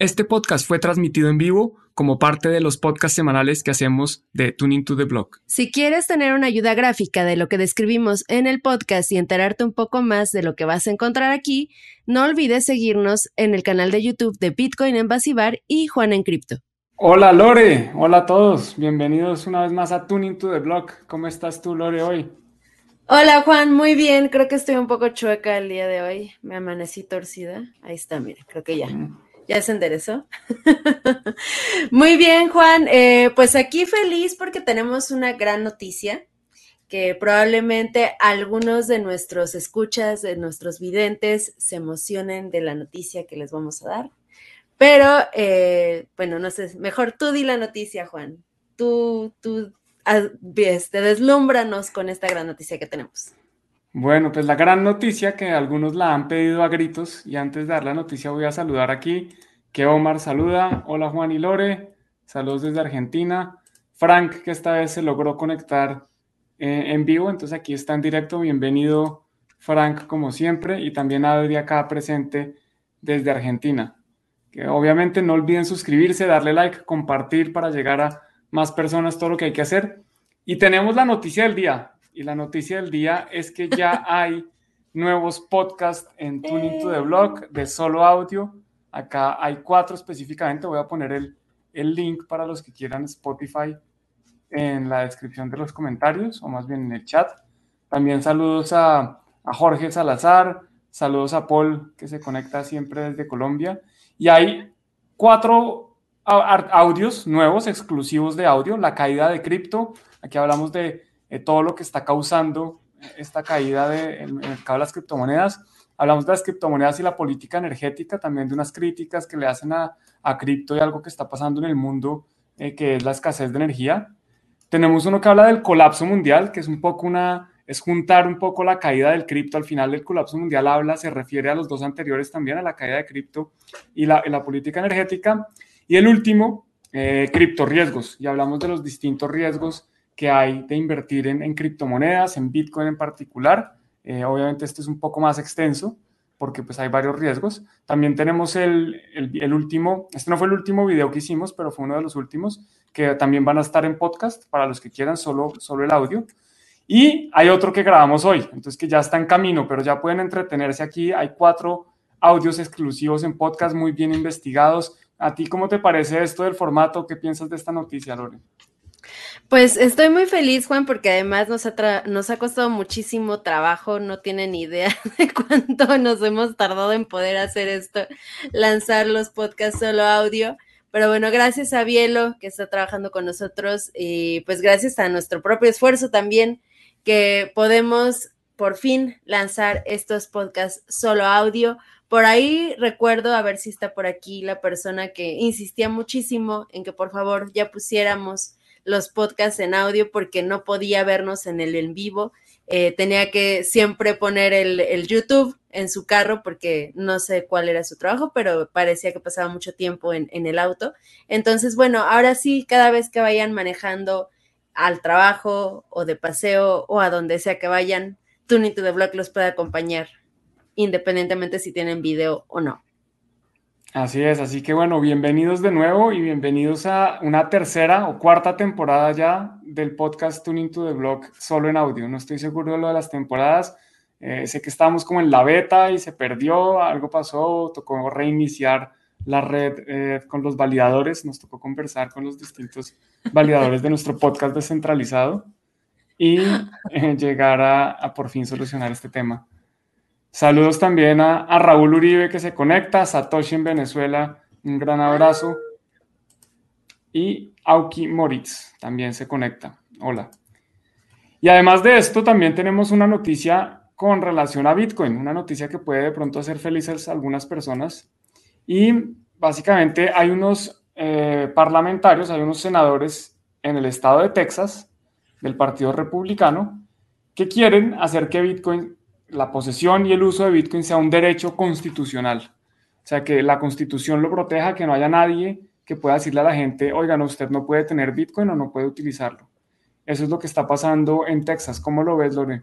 Este podcast fue transmitido en vivo como parte de los podcasts semanales que hacemos de Tuning to the Block. Si quieres tener una ayuda gráfica de lo que describimos en el podcast y enterarte un poco más de lo que vas a encontrar aquí, no olvides seguirnos en el canal de YouTube de Bitcoin en Basibar y Juan en Cripto. Hola Lore, hola a todos, bienvenidos una vez más a Tuning to the Block. ¿Cómo estás tú Lore hoy? Hola Juan, muy bien, creo que estoy un poco chueca el día de hoy, me amanecí torcida. Ahí está, mire, creo que ya. Mm. ¿Ya se enderezó? Muy bien, Juan. Eh, pues aquí feliz porque tenemos una gran noticia que probablemente algunos de nuestros escuchas, de nuestros videntes, se emocionen de la noticia que les vamos a dar. Pero, eh, bueno, no sé, mejor tú di la noticia, Juan. Tú, tú, este, deslúmbranos con esta gran noticia que tenemos. Bueno, pues la gran noticia que algunos la han pedido a gritos y antes de dar la noticia voy a saludar aquí que Omar saluda. Hola Juan y Lore, saludos desde Argentina. Frank que esta vez se logró conectar eh, en vivo, entonces aquí está en directo. Bienvenido Frank como siempre y también Adri acá presente desde Argentina. Que obviamente no olviden suscribirse, darle like, compartir para llegar a más personas todo lo que hay que hacer. Y tenemos la noticia del día y la noticia del día es que ya hay nuevos podcasts en Tuning to the Blog de solo audio. Acá hay cuatro específicamente. Voy a poner el, el link para los que quieran Spotify en la descripción de los comentarios o más bien en el chat. También saludos a, a Jorge Salazar, saludos a Paul que se conecta siempre desde Colombia. Y hay cuatro audios nuevos, exclusivos de audio, la caída de cripto. Aquí hablamos de eh, todo lo que está causando esta caída del de, mercado de las criptomonedas. Hablamos de las criptomonedas y la política energética, también de unas críticas que le hacen a, a cripto y algo que está pasando en el mundo, eh, que es la escasez de energía. Tenemos uno que habla del colapso mundial, que es un poco una, es juntar un poco la caída del cripto. Al final del colapso mundial habla, se refiere a los dos anteriores también, a la caída de cripto y la, política energética. Y el último, eh, cripto riesgos. Y hablamos de los distintos riesgos que hay de invertir en, criptomonedas, en Bitcoin en particular. Eh, obviamente este es un poco más extenso porque pues hay varios riesgos. También tenemos el, el, último, este no fue el último video que hicimos, pero fue uno de los últimos, que también van a estar en podcast para los que quieran solo, solo el audio. Y hay otro que grabamos hoy, entonces que ya está en camino, pero ya pueden entretenerse aquí. Hay cuatro audios exclusivos en podcast muy bien investigados. ¿A ti cómo te parece esto del formato? ¿Qué piensas de esta noticia, Lore? Pues estoy muy feliz, Juan, porque además nos ha, nos ha costado muchísimo trabajo, no tienen idea de cuánto nos hemos tardado en poder hacer esto, lanzar los podcasts solo audio. Pero bueno, gracias a Bielo que está trabajando con nosotros y pues gracias a nuestro propio esfuerzo también que podemos por fin lanzar estos podcasts solo audio. Por ahí recuerdo, a ver si está por aquí la persona que insistía muchísimo en que por favor ya pusiéramos los podcasts en audio porque no podía vernos en el en vivo. Eh, tenía que siempre poner el, YouTube en su carro porque no sé cuál era su trabajo, pero parecía que pasaba mucho tiempo en, el auto. Entonces, bueno, ahora sí, cada vez que vayan manejando al trabajo o de paseo o a donde sea que vayan, Tuning to the Block los puede acompañar, independientemente si tienen video o no. Así es, así que bueno, bienvenidos de nuevo y bienvenidos a una tercera o cuarta temporada ya del podcast Tuning to the Blog solo en audio. No estoy seguro de lo de las temporadas. Eh, sé que estábamos como en la beta y se perdió, algo pasó, tocó reiniciar la red eh, con los validadores, nos tocó conversar con los distintos validadores de nuestro podcast descentralizado y eh, llegar a por fin solucionar este tema. Saludos también a, Raúl Uribe que se conecta, Satoshi en Venezuela, un gran abrazo. Y Auki Moritz también se conecta. Hola. Y además de esto, también tenemos una noticia con relación a Bitcoin, una noticia que puede de pronto hacer felices a algunas personas. Y básicamente hay unos eh, parlamentarios, hay unos senadores en el estado de Texas, del Partido Republicano, que quieren hacer que Bitcoin la posesión y el uso de Bitcoin sea un derecho constitucional. O sea, que la constitución lo proteja, que no haya nadie que pueda decirle a la gente, oigan, usted no puede tener Bitcoin o no puede utilizarlo. Eso es lo que está pasando en Texas. ¿Cómo lo ves, Lore?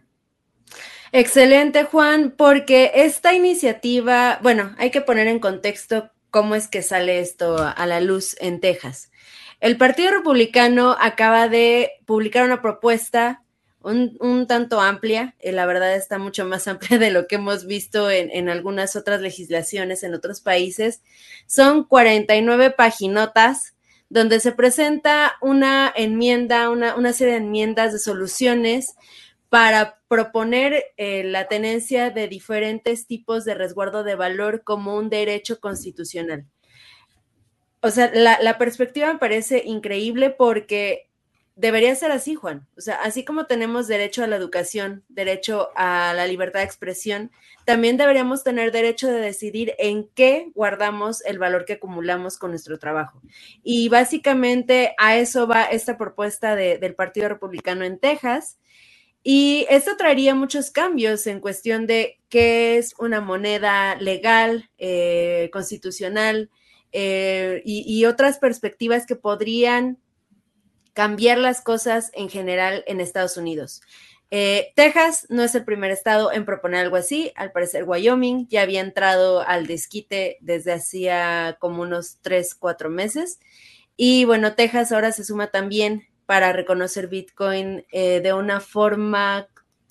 Excelente, Juan, porque esta iniciativa, bueno, hay que poner en contexto cómo es que sale esto a la luz en Texas. El Partido Republicano acaba de publicar una propuesta un, tanto amplia, eh, la verdad está mucho más amplia de lo que hemos visto en, algunas otras legislaciones en otros países. Son 49 paginotas donde se presenta una enmienda, una, serie de enmiendas de soluciones para proponer eh, la tenencia de diferentes tipos de resguardo de valor como un derecho constitucional. O sea, la, la perspectiva me parece increíble porque debería ser así, Juan. O sea, así como tenemos derecho a la educación, derecho a la libertad de expresión, también deberíamos tener derecho de decidir en qué guardamos el valor que acumulamos con nuestro trabajo. Y básicamente a eso va esta propuesta del Partido Republicano en Texas. Y esto traería muchos cambios en cuestión de qué es una moneda legal, eh, constitucional eh, y otras perspectivas que podrían cambiar las cosas en general en Estados Unidos. Eh, Texas no es el primer estado en proponer algo así. Al parecer, Wyoming ya había entrado al desquite desde hacía como unos tres, cuatro meses. Y bueno, Texas ahora se suma también para reconocer Bitcoin eh, de una forma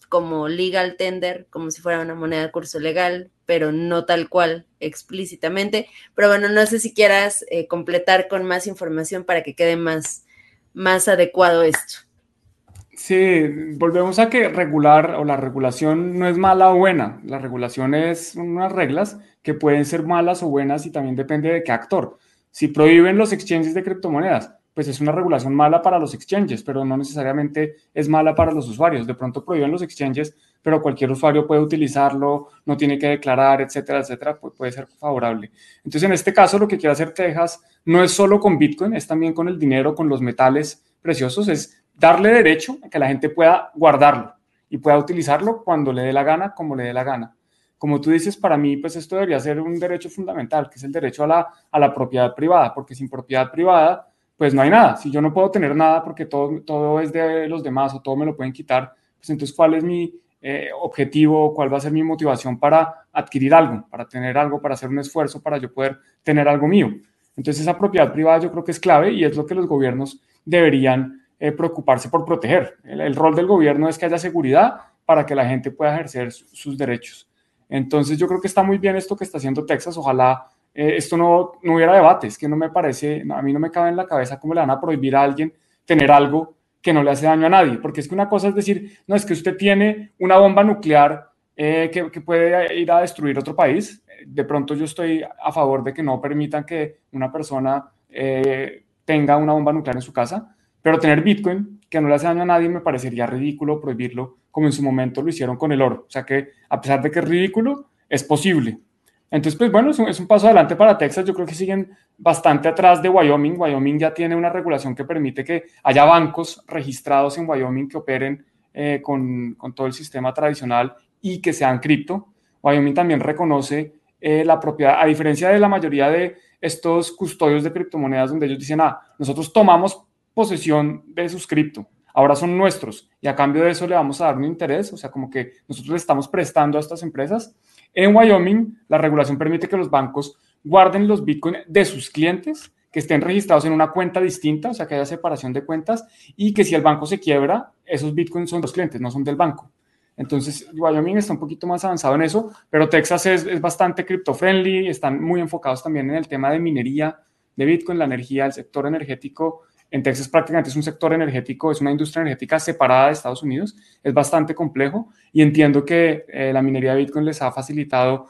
como legal tender, como si fuera una moneda de curso legal, pero no tal cual explícitamente. Pero bueno, no sé si quieras eh, completar con más información para que quede más, más adecuado esto. Sí, volvemos a que regular o la regulación no es mala o buena. La regulación es unas reglas que pueden ser malas o buenas y también depende de qué actor. Si prohíben los exchanges de criptomonedas, pues es una regulación mala para los exchanges, pero no necesariamente es mala para los usuarios. De pronto prohíben los exchanges, pero cualquier usuario puede utilizarlo, no tiene que declarar, etcétera, etcétera, puede ser favorable. Entonces, en este caso, lo que quiere hacer Texas no es solo con Bitcoin, es también con el dinero, con los metales preciosos, es darle derecho a que la gente pueda guardarlo y pueda utilizarlo cuando le dé la gana, como le dé la gana. Como tú dices, para mí, pues esto debería ser un derecho fundamental, que es el derecho a la, a la propiedad privada, porque sin propiedad privada, pues no hay nada. Si yo no puedo tener nada porque todo, todo es de los demás o todo me lo pueden quitar, pues entonces ¿cuál es mi eh, objetivo, cuál va a ser mi motivación para adquirir algo, para tener algo, para hacer un esfuerzo, para yo poder tener algo mío? Entonces esa propiedad privada yo creo que es clave y es lo que los gobiernos deberían eh, preocuparse por proteger. El, rol del gobierno es que haya seguridad para que la gente pueda ejercer sus derechos. Entonces yo creo que está muy bien esto que está haciendo Texas. Ojalá eh, esto no, no hubiera debate, es que no me parece, a mí no me cabe en la cabeza cómo le van a prohibir a alguien tener algo que no le hace daño a nadie, porque es que una cosa es decir, no, es que usted tiene una bomba nuclear eh, que, que, puede ir a destruir otro país, de pronto yo estoy a favor de que no permitan que una persona eh, tenga una bomba nuclear en su casa, pero tener Bitcoin que no le hace daño a nadie me parecería ridículo prohibirlo como en su momento lo hicieron con el oro, o sea que a pesar de que es ridículo, es posible. Entonces, pues bueno, es un, paso adelante para Texas. Yo creo que siguen bastante atrás de Wyoming. Wyoming ya tiene una regulación que permite que haya bancos registrados en Wyoming que operen eh, con, todo el sistema tradicional y que sean cripto. Wyoming también reconoce eh, la propiedad, a diferencia de la mayoría de estos custodios de criptomonedas donde ellos dicen, ah, nosotros tomamos posesión de sus cripto, ahora son nuestros y a cambio de eso le vamos a dar un interés, o sea, como que nosotros le estamos prestando a estas empresas en Wyoming, la regulación permite que los bancos guarden los bitcoins de sus clientes, que estén registrados en una cuenta distinta, o sea, que haya separación de cuentas, y que si el banco se quiebra, esos bitcoins son los clientes, no son del banco. Entonces, Wyoming está un poquito más avanzado en eso, pero Texas es, es bastante cripto-friendly, están muy enfocados también en el tema de minería de Bitcoin, la energía, el sector energético en Texas prácticamente es un sector energético, es una industria energética separada de Estados Unidos, es bastante complejo y entiendo que eh, la minería de Bitcoin les ha facilitado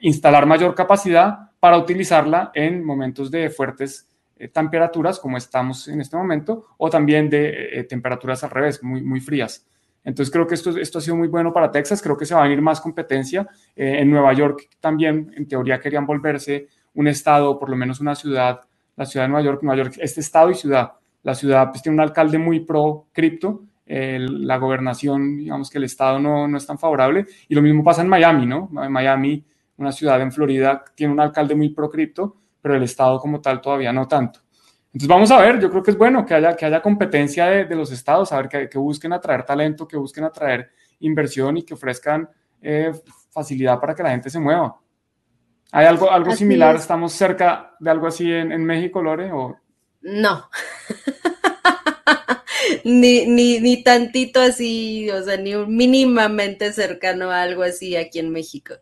instalar mayor capacidad para utilizarla en momentos de fuertes eh, temperaturas como estamos en este momento o también de eh, temperaturas al revés, muy, muy frías. Entonces creo que esto, esto ha sido muy bueno para Texas, creo que se va a venir más competencia. en Nueva York también, en teoría, querían volverse un estado, por lo menos una ciudad la ciudad de Nueva York, Nueva este estado y ciudad. La ciudad pues, tiene un alcalde muy pro cripto, la gobernación, digamos que el estado no, no es tan favorable, y lo mismo pasa en Miami, ¿no? Miami, una ciudad en Florida, tiene un alcalde muy pro cripto, pero el estado como tal todavía no tanto. Entonces vamos a ver, yo creo que es bueno que haya, que haya competencia de, los estados, a ver, que, que, busquen atraer talento, que busquen atraer inversión y que ofrezcan eh, facilidad para que la gente se mueva. ¿Hay algo, algo similar? ¿Estamos cerca de algo así en, en México, Lore? O... No. ni, ni, ni tantito así, o sea, ni mínimamente cercano a algo así aquí en México.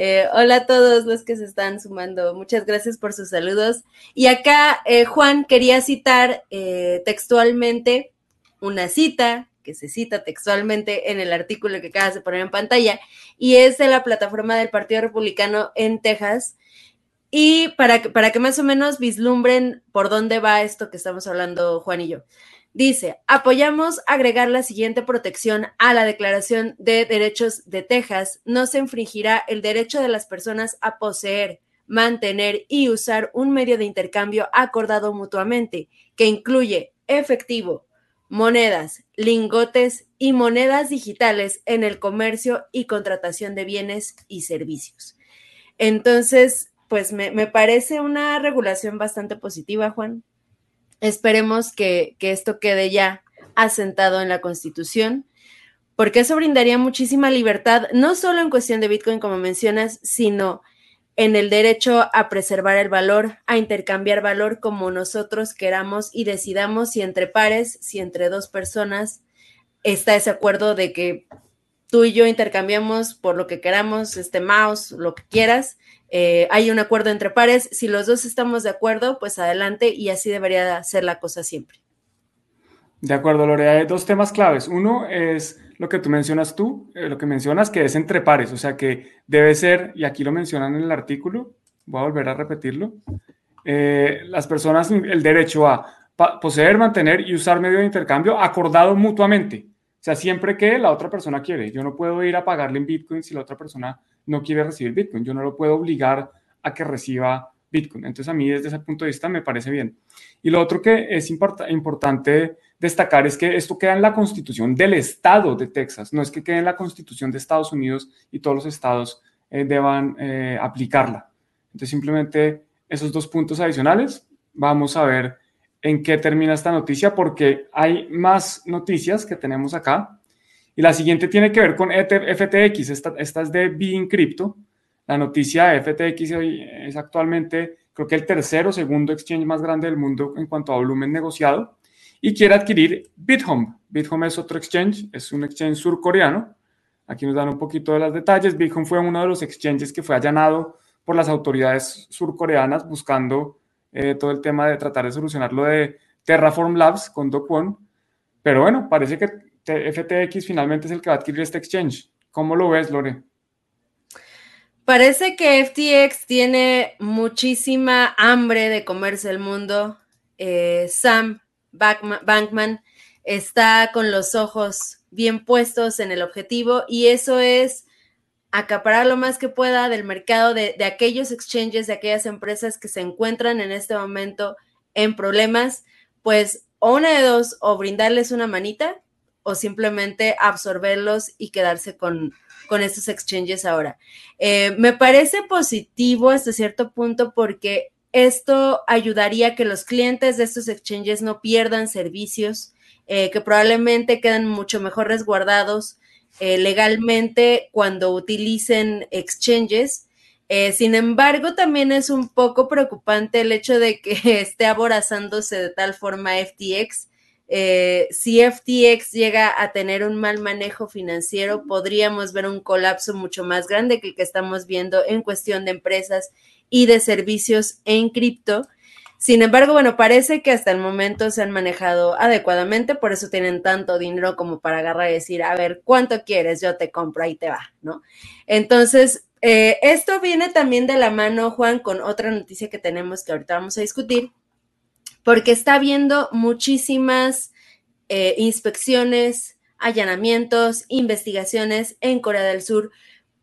Eh, hola a todos los que se están sumando. Muchas gracias por sus saludos. Y acá eh, Juan quería citar eh, textualmente una cita que se cita textualmente en el artículo que acabas de poner en pantalla y es de la plataforma del Partido Republicano en Texas. Y para para que más o menos vislumbren por dónde va esto que estamos hablando Juan y yo. Dice, apoyamos agregar la siguiente protección a la Declaración de Derechos de Texas. No se infringirá el derecho de las personas a poseer, mantener y usar un medio de intercambio acordado mutuamente, que incluye efectivo, monedas, lingotes y monedas digitales en el comercio y contratación de bienes y servicios. Entonces, pues me, me parece una regulación bastante positiva, Juan. Esperemos que, esto quede ya asentado en la Constitución, porque eso brindaría muchísima libertad, no solo en cuestión de Bitcoin, como mencionas, sino en el derecho a preservar el valor, a intercambiar valor como nosotros queramos y decidamos si entre pares, si entre dos personas está ese acuerdo de que tú y yo intercambiamos por lo que queramos, este mouse, lo que quieras, eh, hay un acuerdo entre pares, si los dos estamos de acuerdo, pues adelante y así debería ser la cosa siempre. De acuerdo, Lore, hay dos temas claves. Uno es lo que tú mencionas tú, eh, lo que mencionas que es entre pares, o sea que debe ser, y aquí lo mencionan en el artículo, voy a volver a repetirlo, eh, las personas el derecho a poseer, mantener y usar medio de intercambio acordado mutuamente. O sea, siempre que la otra persona quiere. Yo no puedo ir a pagarle en Bitcoin si la otra persona no quiere recibir Bitcoin. Yo no lo puedo obligar a que reciba Bitcoin. Entonces a mí desde ese punto de vista me parece bien. Y lo otro que es importante destacar es que esto queda en la constitución del estado de Texas, no es que quede en la constitución de Estados Unidos y todos los estados eh, deban eh, aplicarla. Entonces simplemente esos dos puntos adicionales, vamos a ver en qué termina esta noticia porque hay más noticias que tenemos acá. Y la siguiente tiene que ver con FTX, esta, esta es de Being Crypto. La noticia de FTX hoy es actualmente, creo que el tercero o segundo exchange más grande del mundo en cuanto a volumen negociado y quiere adquirir BitHome. BitHome es otro exchange, es un exchange surcoreano. Aquí nos dan un poquito de los detalles. BitHome fue uno de los exchanges que fue allanado por las autoridades surcoreanas buscando eh, todo el tema de tratar de solucionar lo de Terraform Labs con Do Pero bueno, parece que FTX finalmente es el que va a adquirir este exchange. ¿Cómo lo ves, Lore? Parece que FTX tiene muchísima hambre de comerse el mundo. Eh, Sam Bankman está con los ojos bien puestos en el objetivo y eso es acaparar lo más que pueda del mercado de, aquellos exchanges, de aquellas empresas que se encuentran en este momento en problemas, pues o una de dos, o brindarles una manita o simplemente absorberlos y quedarse con, con estos exchanges ahora. Eh, me parece positivo hasta cierto punto porque esto ayudaría a que los clientes de estos exchanges no pierdan servicios, eh, que probablemente queden mucho mejor resguardados eh, legalmente cuando utilicen exchanges. sin embargo, también es un poco preocupante el hecho de que esté aborazándose de tal forma FTX eh, si FTX llega a tener un mal manejo financiero, podríamos ver un colapso mucho más grande que el que estamos viendo en cuestión de empresas y de servicios en cripto. Sin embargo, bueno, parece que hasta el momento se han manejado adecuadamente, por eso tienen tanto dinero como para agarrar y decir, a ver, ¿cuánto quieres? Yo te compro, ahí te va, ¿no? Entonces, eh, esto viene también de la mano, Juan, con otra noticia que tenemos que ahorita vamos a discutir, porque está habiendo muchísimas eh, inspecciones, allanamientos, investigaciones en Corea del Sur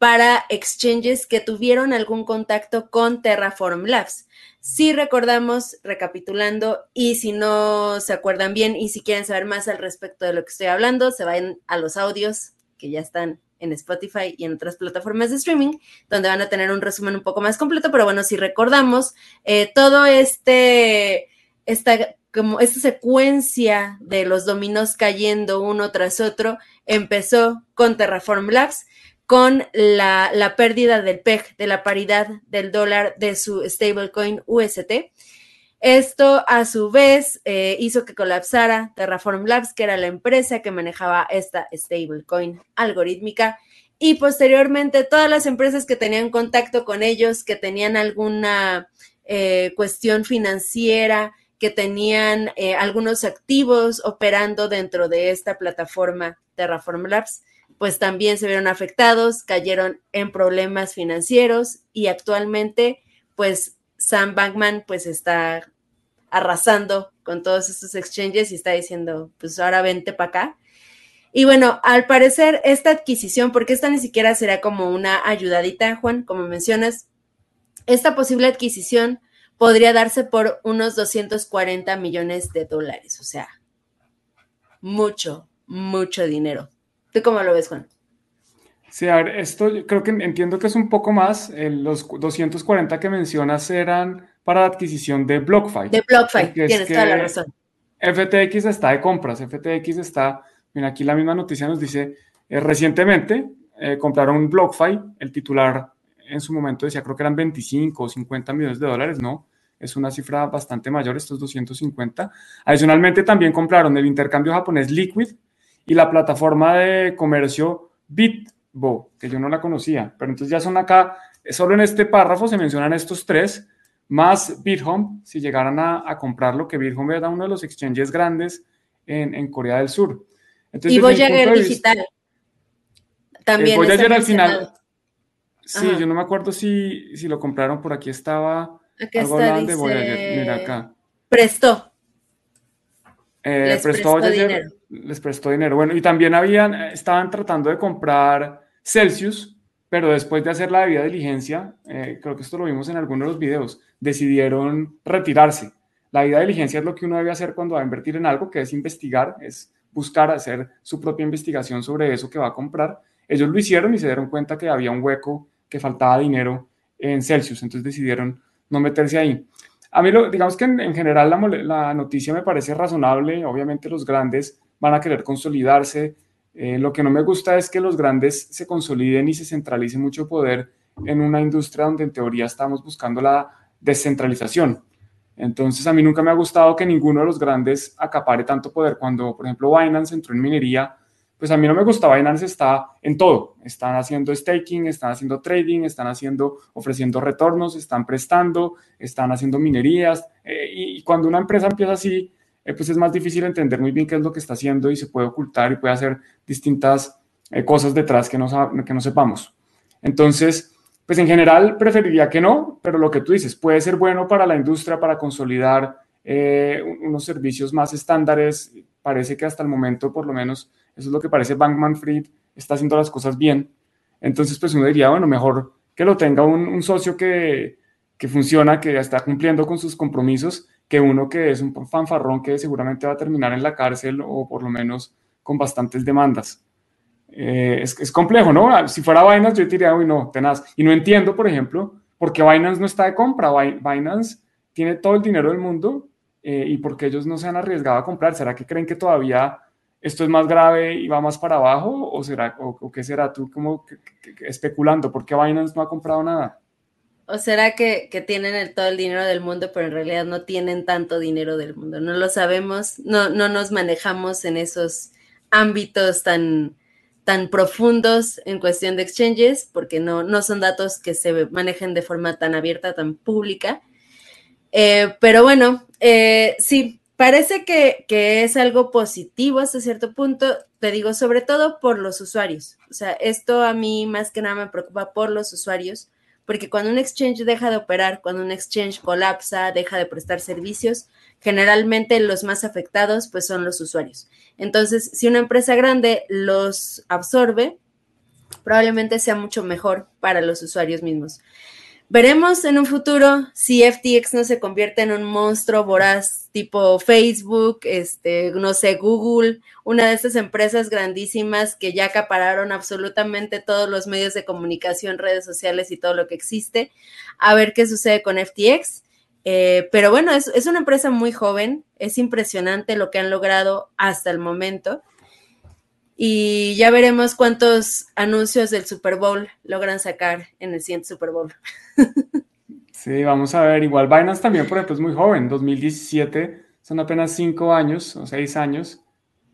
para exchanges que tuvieron algún contacto con Terraform Labs. Si recordamos, recapitulando, y si no se acuerdan bien y si quieren saber más al respecto de lo que estoy hablando, se vayan a los audios que ya están en Spotify y en otras plataformas de streaming, donde van a tener un resumen un poco más completo. Pero bueno, si recordamos, eh, todo este esta, como esta secuencia de los dominos cayendo uno tras otro empezó con Terraform Labs, con la, pérdida del PEG, de la paridad del dólar de su stablecoin UST. Esto a su vez eh, hizo que colapsara Terraform Labs, que era la empresa que manejaba esta stablecoin algorítmica. Y posteriormente todas las empresas que tenían contacto con ellos, que tenían alguna eh, cuestión financiera, que tenían eh, algunos activos operando dentro de esta plataforma Terraform Labs, pues también se vieron afectados, cayeron en problemas financieros y actualmente pues Sam Bankman pues está arrasando con todos estos exchanges y está diciendo pues ahora vente para acá. Y bueno, al parecer esta adquisición, porque esta ni siquiera será como una ayudadita, Juan, como mencionas, esta posible adquisición podría darse por unos 240 millones de dólares, o sea, mucho, mucho dinero. ¿Tú cómo lo ves, Juan? Sí, a ver, esto creo que entiendo que es un poco más. Eh, los 240 que mencionas eran para la adquisición de BlockFi. De BlockFi, tienes toda la razón. FTX está de compras. FTX está, mira, aquí la misma noticia nos dice, eh, recientemente eh, compraron BlockFi, el titular en su momento decía, creo que eran 25 o 50 millones de dólares, ¿no? Es una cifra bastante mayor, estos 250. Adicionalmente también compraron el intercambio japonés Liquid, y la plataforma de comercio Bitbo, que yo no la conocía, pero entonces ya son acá, solo en este párrafo se mencionan estos tres, más BitHome, si llegaran a, comprarlo, que BitHome era uno de los exchanges grandes en, Corea del Sur. y Voyager Digital. También. Voyager al final. Sí, yo no me acuerdo si, si lo compraron, por aquí estaba. Aquí está, dice... Mira acá. Prestó. Eh, les prestó, dinero. Les prestó dinero. Bueno, y también habían, estaban tratando de comprar Celsius, pero después de hacer la debida diligencia, eh, creo que esto lo vimos en algunos de los videos, decidieron retirarse. La debida diligencia es lo que uno debe hacer cuando va a invertir en algo, que es investigar, es buscar hacer su propia investigación sobre eso que va a comprar. Ellos lo hicieron y se dieron cuenta que había un hueco, que faltaba dinero en Celsius, entonces decidieron no meterse ahí. A mí, lo, digamos que en, general la, noticia me parece razonable. Obviamente los grandes van a querer consolidarse. Eh, lo que no me gusta es que los grandes se consoliden y se centralicen mucho poder en una industria donde en teoría estamos buscando la descentralización. Entonces a mí nunca me ha gustado que ninguno de los grandes acapare tanto poder. Cuando, por ejemplo, Binance entró en minería, pues a mí no me gusta, Binance está en todo, están haciendo staking, están haciendo trading, están haciendo, ofreciendo retornos, están prestando, están haciendo minerías, eh, y, cuando una empresa empieza así, eh, pues es más difícil entender muy bien qué es lo que está haciendo y se puede ocultar y puede hacer distintas eh, cosas detrás que no, que no sepamos. Entonces, pues en general preferiría que no, pero lo que tú dices puede ser bueno para la industria, para consolidar unos servicios más estándares. Parece que hasta el momento, por lo menos, eso es lo que parece Bankman Fried, está haciendo las cosas bien. Entonces, pues uno diría, bueno, mejor que lo tenga un, socio que, que, funciona, que está cumpliendo con sus compromisos, que uno que es un fanfarrón que seguramente va a terminar en la cárcel o por lo menos con bastantes demandas. Eh, es, es, complejo, ¿no? Ah, si fuera Binance, yo diría, uy, no, tenaz. Y no entiendo, por ejemplo, por qué Binance no está de compra. Binance tiene todo el dinero del mundo eh, y por qué ellos no se han arriesgado a comprar. ¿Será que creen que todavía esto es más grave y va más para abajo? ¿O, será, o, qué será tú como especulando? ¿Por qué Binance no ha comprado nada? ¿O será que, tienen todo el dinero del mundo, pero en realidad no tienen tanto dinero del mundo? No lo sabemos, no, no nos manejamos en esos ámbitos tan, tan profundos en cuestión de exchanges, porque no, no son datos que se manejen de forma tan abierta, tan pública. Eh, pero bueno, eh, sí, Parece que, es algo positivo hasta cierto punto, te digo, sobre todo por los usuarios. O sea, esto a mí más que nada me preocupa por los usuarios, porque cuando un exchange deja de operar, cuando un exchange colapsa, deja de prestar servicios, generalmente los más afectados pues son los usuarios. Entonces, si una empresa grande los absorbe, probablemente sea mucho mejor para los usuarios mismos. Veremos en un futuro si FTX no se convierte en un monstruo voraz tipo Facebook, este, no sé, Google, una de estas empresas grandísimas que ya acapararon absolutamente todos los medios de comunicación, redes sociales y todo lo que existe. A ver qué sucede con FTX. Eh, pero bueno, es, es una empresa muy joven, es impresionante lo que han logrado hasta el momento. Y ya veremos cuántos anuncios del Super Bowl logran sacar en el siguiente Super Bowl. Sí, vamos a ver. Igual Binance también, por ejemplo, es muy joven, 2017, son apenas cinco años o seis años.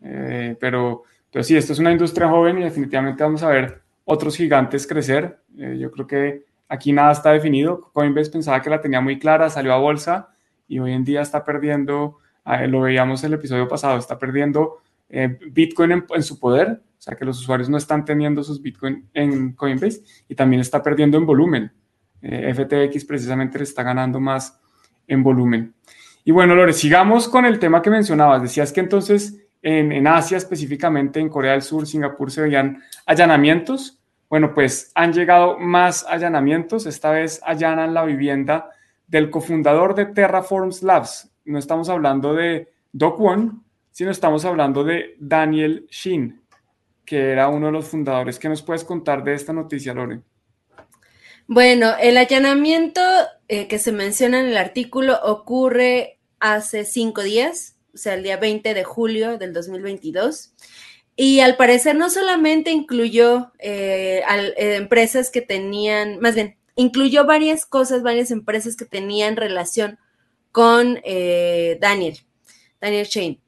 Eh, pero, pero sí, esto es una industria joven y definitivamente vamos a ver otros gigantes crecer. Eh, yo creo que aquí nada está definido. Coinbase pensaba que la tenía muy clara, salió a bolsa y hoy en día está perdiendo, ah, lo veíamos en el episodio pasado, está perdiendo eh, Bitcoin en, su poder, o sea que los usuarios no están teniendo sus Bitcoin en Coinbase y también está perdiendo en volumen. Eh, FTX precisamente le está ganando más en volumen. Y bueno, Lore, sigamos con el tema que mencionabas. Decías que entonces en, Asia, específicamente en Corea del Sur, Singapur, se veían allanamientos. Bueno, pues han llegado más allanamientos. Esta vez allanan la vivienda del cofundador de Terraforms Labs. No estamos hablando de Doc Won, sino estamos hablando de Daniel Shin, que era uno de los fundadores. ¿Qué nos puedes contar de esta noticia, Lore? Bueno, el allanamiento eh, que se menciona en el artículo ocurre hace cinco días, o sea, el día 20 de julio del 2022. Y al parecer no solamente incluyó eh, eh, empresas que tenían, más bien, incluyó varias cosas, varias empresas que tenían relación con Daniel, Daniel Shane.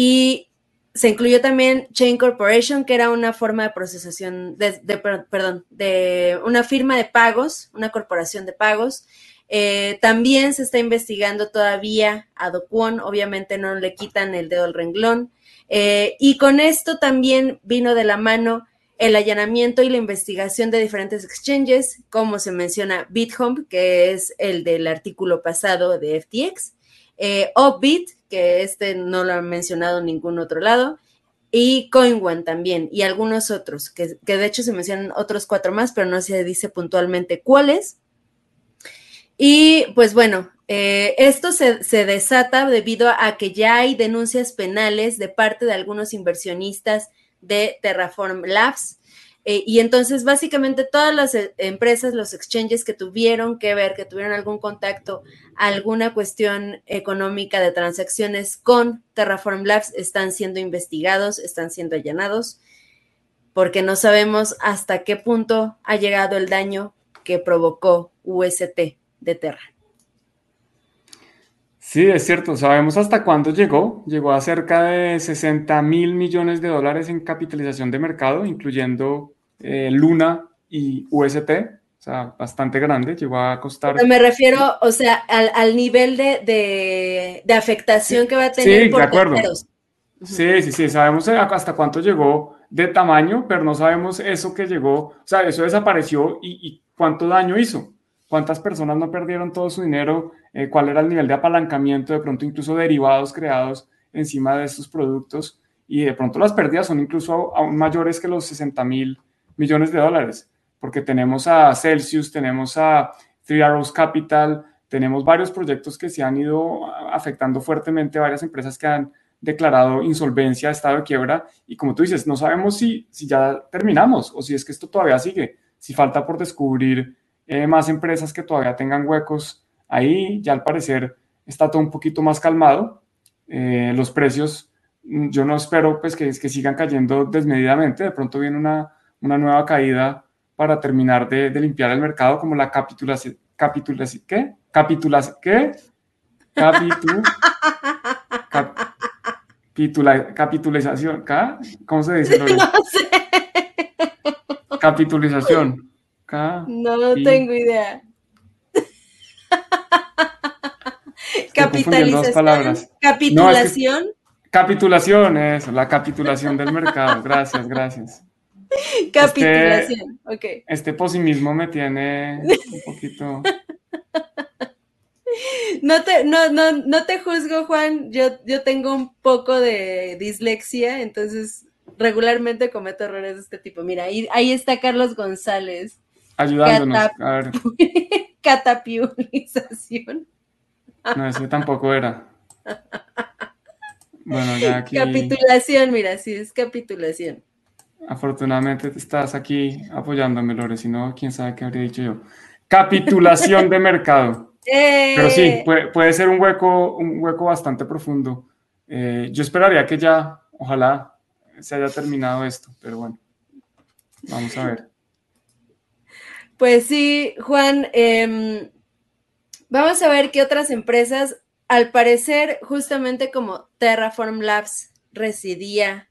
Y se incluyó también Chain Corporation, que era una forma de procesación, de, perdón, de una firma de pagos, una corporación de pagos. Eh, también se está investigando todavía a Dokwon, obviamente no le quitan el dedo al renglón. Eh, y con esto también vino de la mano el allanamiento y la investigación de diferentes exchanges, como se menciona BitHome, que es el del artículo pasado de FTX, eh, Opbit, que este no lo han mencionado en ningún otro lado, y CoinOne también, y algunos otros, que, de hecho se mencionan otros cuatro más, pero no se dice puntualmente cuáles. Y pues bueno, eh, esto se, se, desata debido a que ya hay denuncias penales de parte de algunos inversionistas de Terraform Labs eh, y entonces, básicamente, todas las eh, empresas, los exchanges que tuvieron que ver, que tuvieron algún contacto, alguna cuestión económica de transacciones con Terraform Labs, están siendo investigados, están siendo allanados, porque no sabemos hasta qué punto ha llegado el daño que provocó UST de Terra. Sí, es cierto. Sabemos hasta cuándo llegó. Llegó a cerca de 60 mil millones de dólares en capitalización de mercado, incluyendo eh, Luna y UST, o sea, bastante grande, llegó a costar... me refiero, o sea, al, nivel de, afectación que va a tener sí, por de acuerdo. Sí, sí, sí, sabemos hasta cuánto llegó de tamaño, pero no sabemos eso que llegó, o sea, eso desapareció y, cuánto daño hizo, cuántas personas no perdieron todo su dinero, eh, cuál era el nivel de apalancamiento, de pronto incluso derivados creados encima de estos productos y de pronto las pérdidas son incluso aún mayores que los 60 mil millones de dólares, porque tenemos a Celsius, tenemos a Three Arrows Capital, tenemos varios proyectos que se han ido afectando fuertemente, varias empresas que han declarado insolvencia, estado de quiebra, y como tú dices, no sabemos si, si ya terminamos o si es que esto todavía sigue, si falta por descubrir eh, más empresas que todavía tengan huecos ahí, ya al parecer está todo un poquito más calmado, eh, los precios, yo no espero pues que, que sigan cayendo desmedidamente, de pronto viene una una nueva caída para terminar de, limpiar el mercado, como la capitulación, capitulación, ¿qué? Capitulación, ¿qué? Capitu, capitula, capitalización, ¿cómo se dice? No sé. Capitalización. no, tengo idea. Capitalización. Capitulación. capitulación, eso, la capitulación del mercado. Gracias, gracias. Capitulación, este, ok. Este posimismo me tiene un poquito... No te, no, no, no te juzgo, Juan. Yo, yo tengo un poco de dislexia, entonces regularmente cometo errores de este tipo. Mira, ahí, ahí está Carlos González. Ayudándonos. Catapiulización. No, ese tampoco era. Bueno, ya aquí. Capitulación, mira, sí, es capitulación. Afortunadamente estás aquí apoyándome, Lore, si no, quién sabe qué habría dicho yo. Capitulación de mercado. Pero sí, ¡Eh! puede, ser un hueco, un hueco bastante profundo. Eh, yo esperaría que ya, ojalá, se haya terminado esto, pero bueno, vamos a ver. Pues sí, Juan, em, vamos a ver qué otras empresas, al parecer, justamente como Terraform Labs residía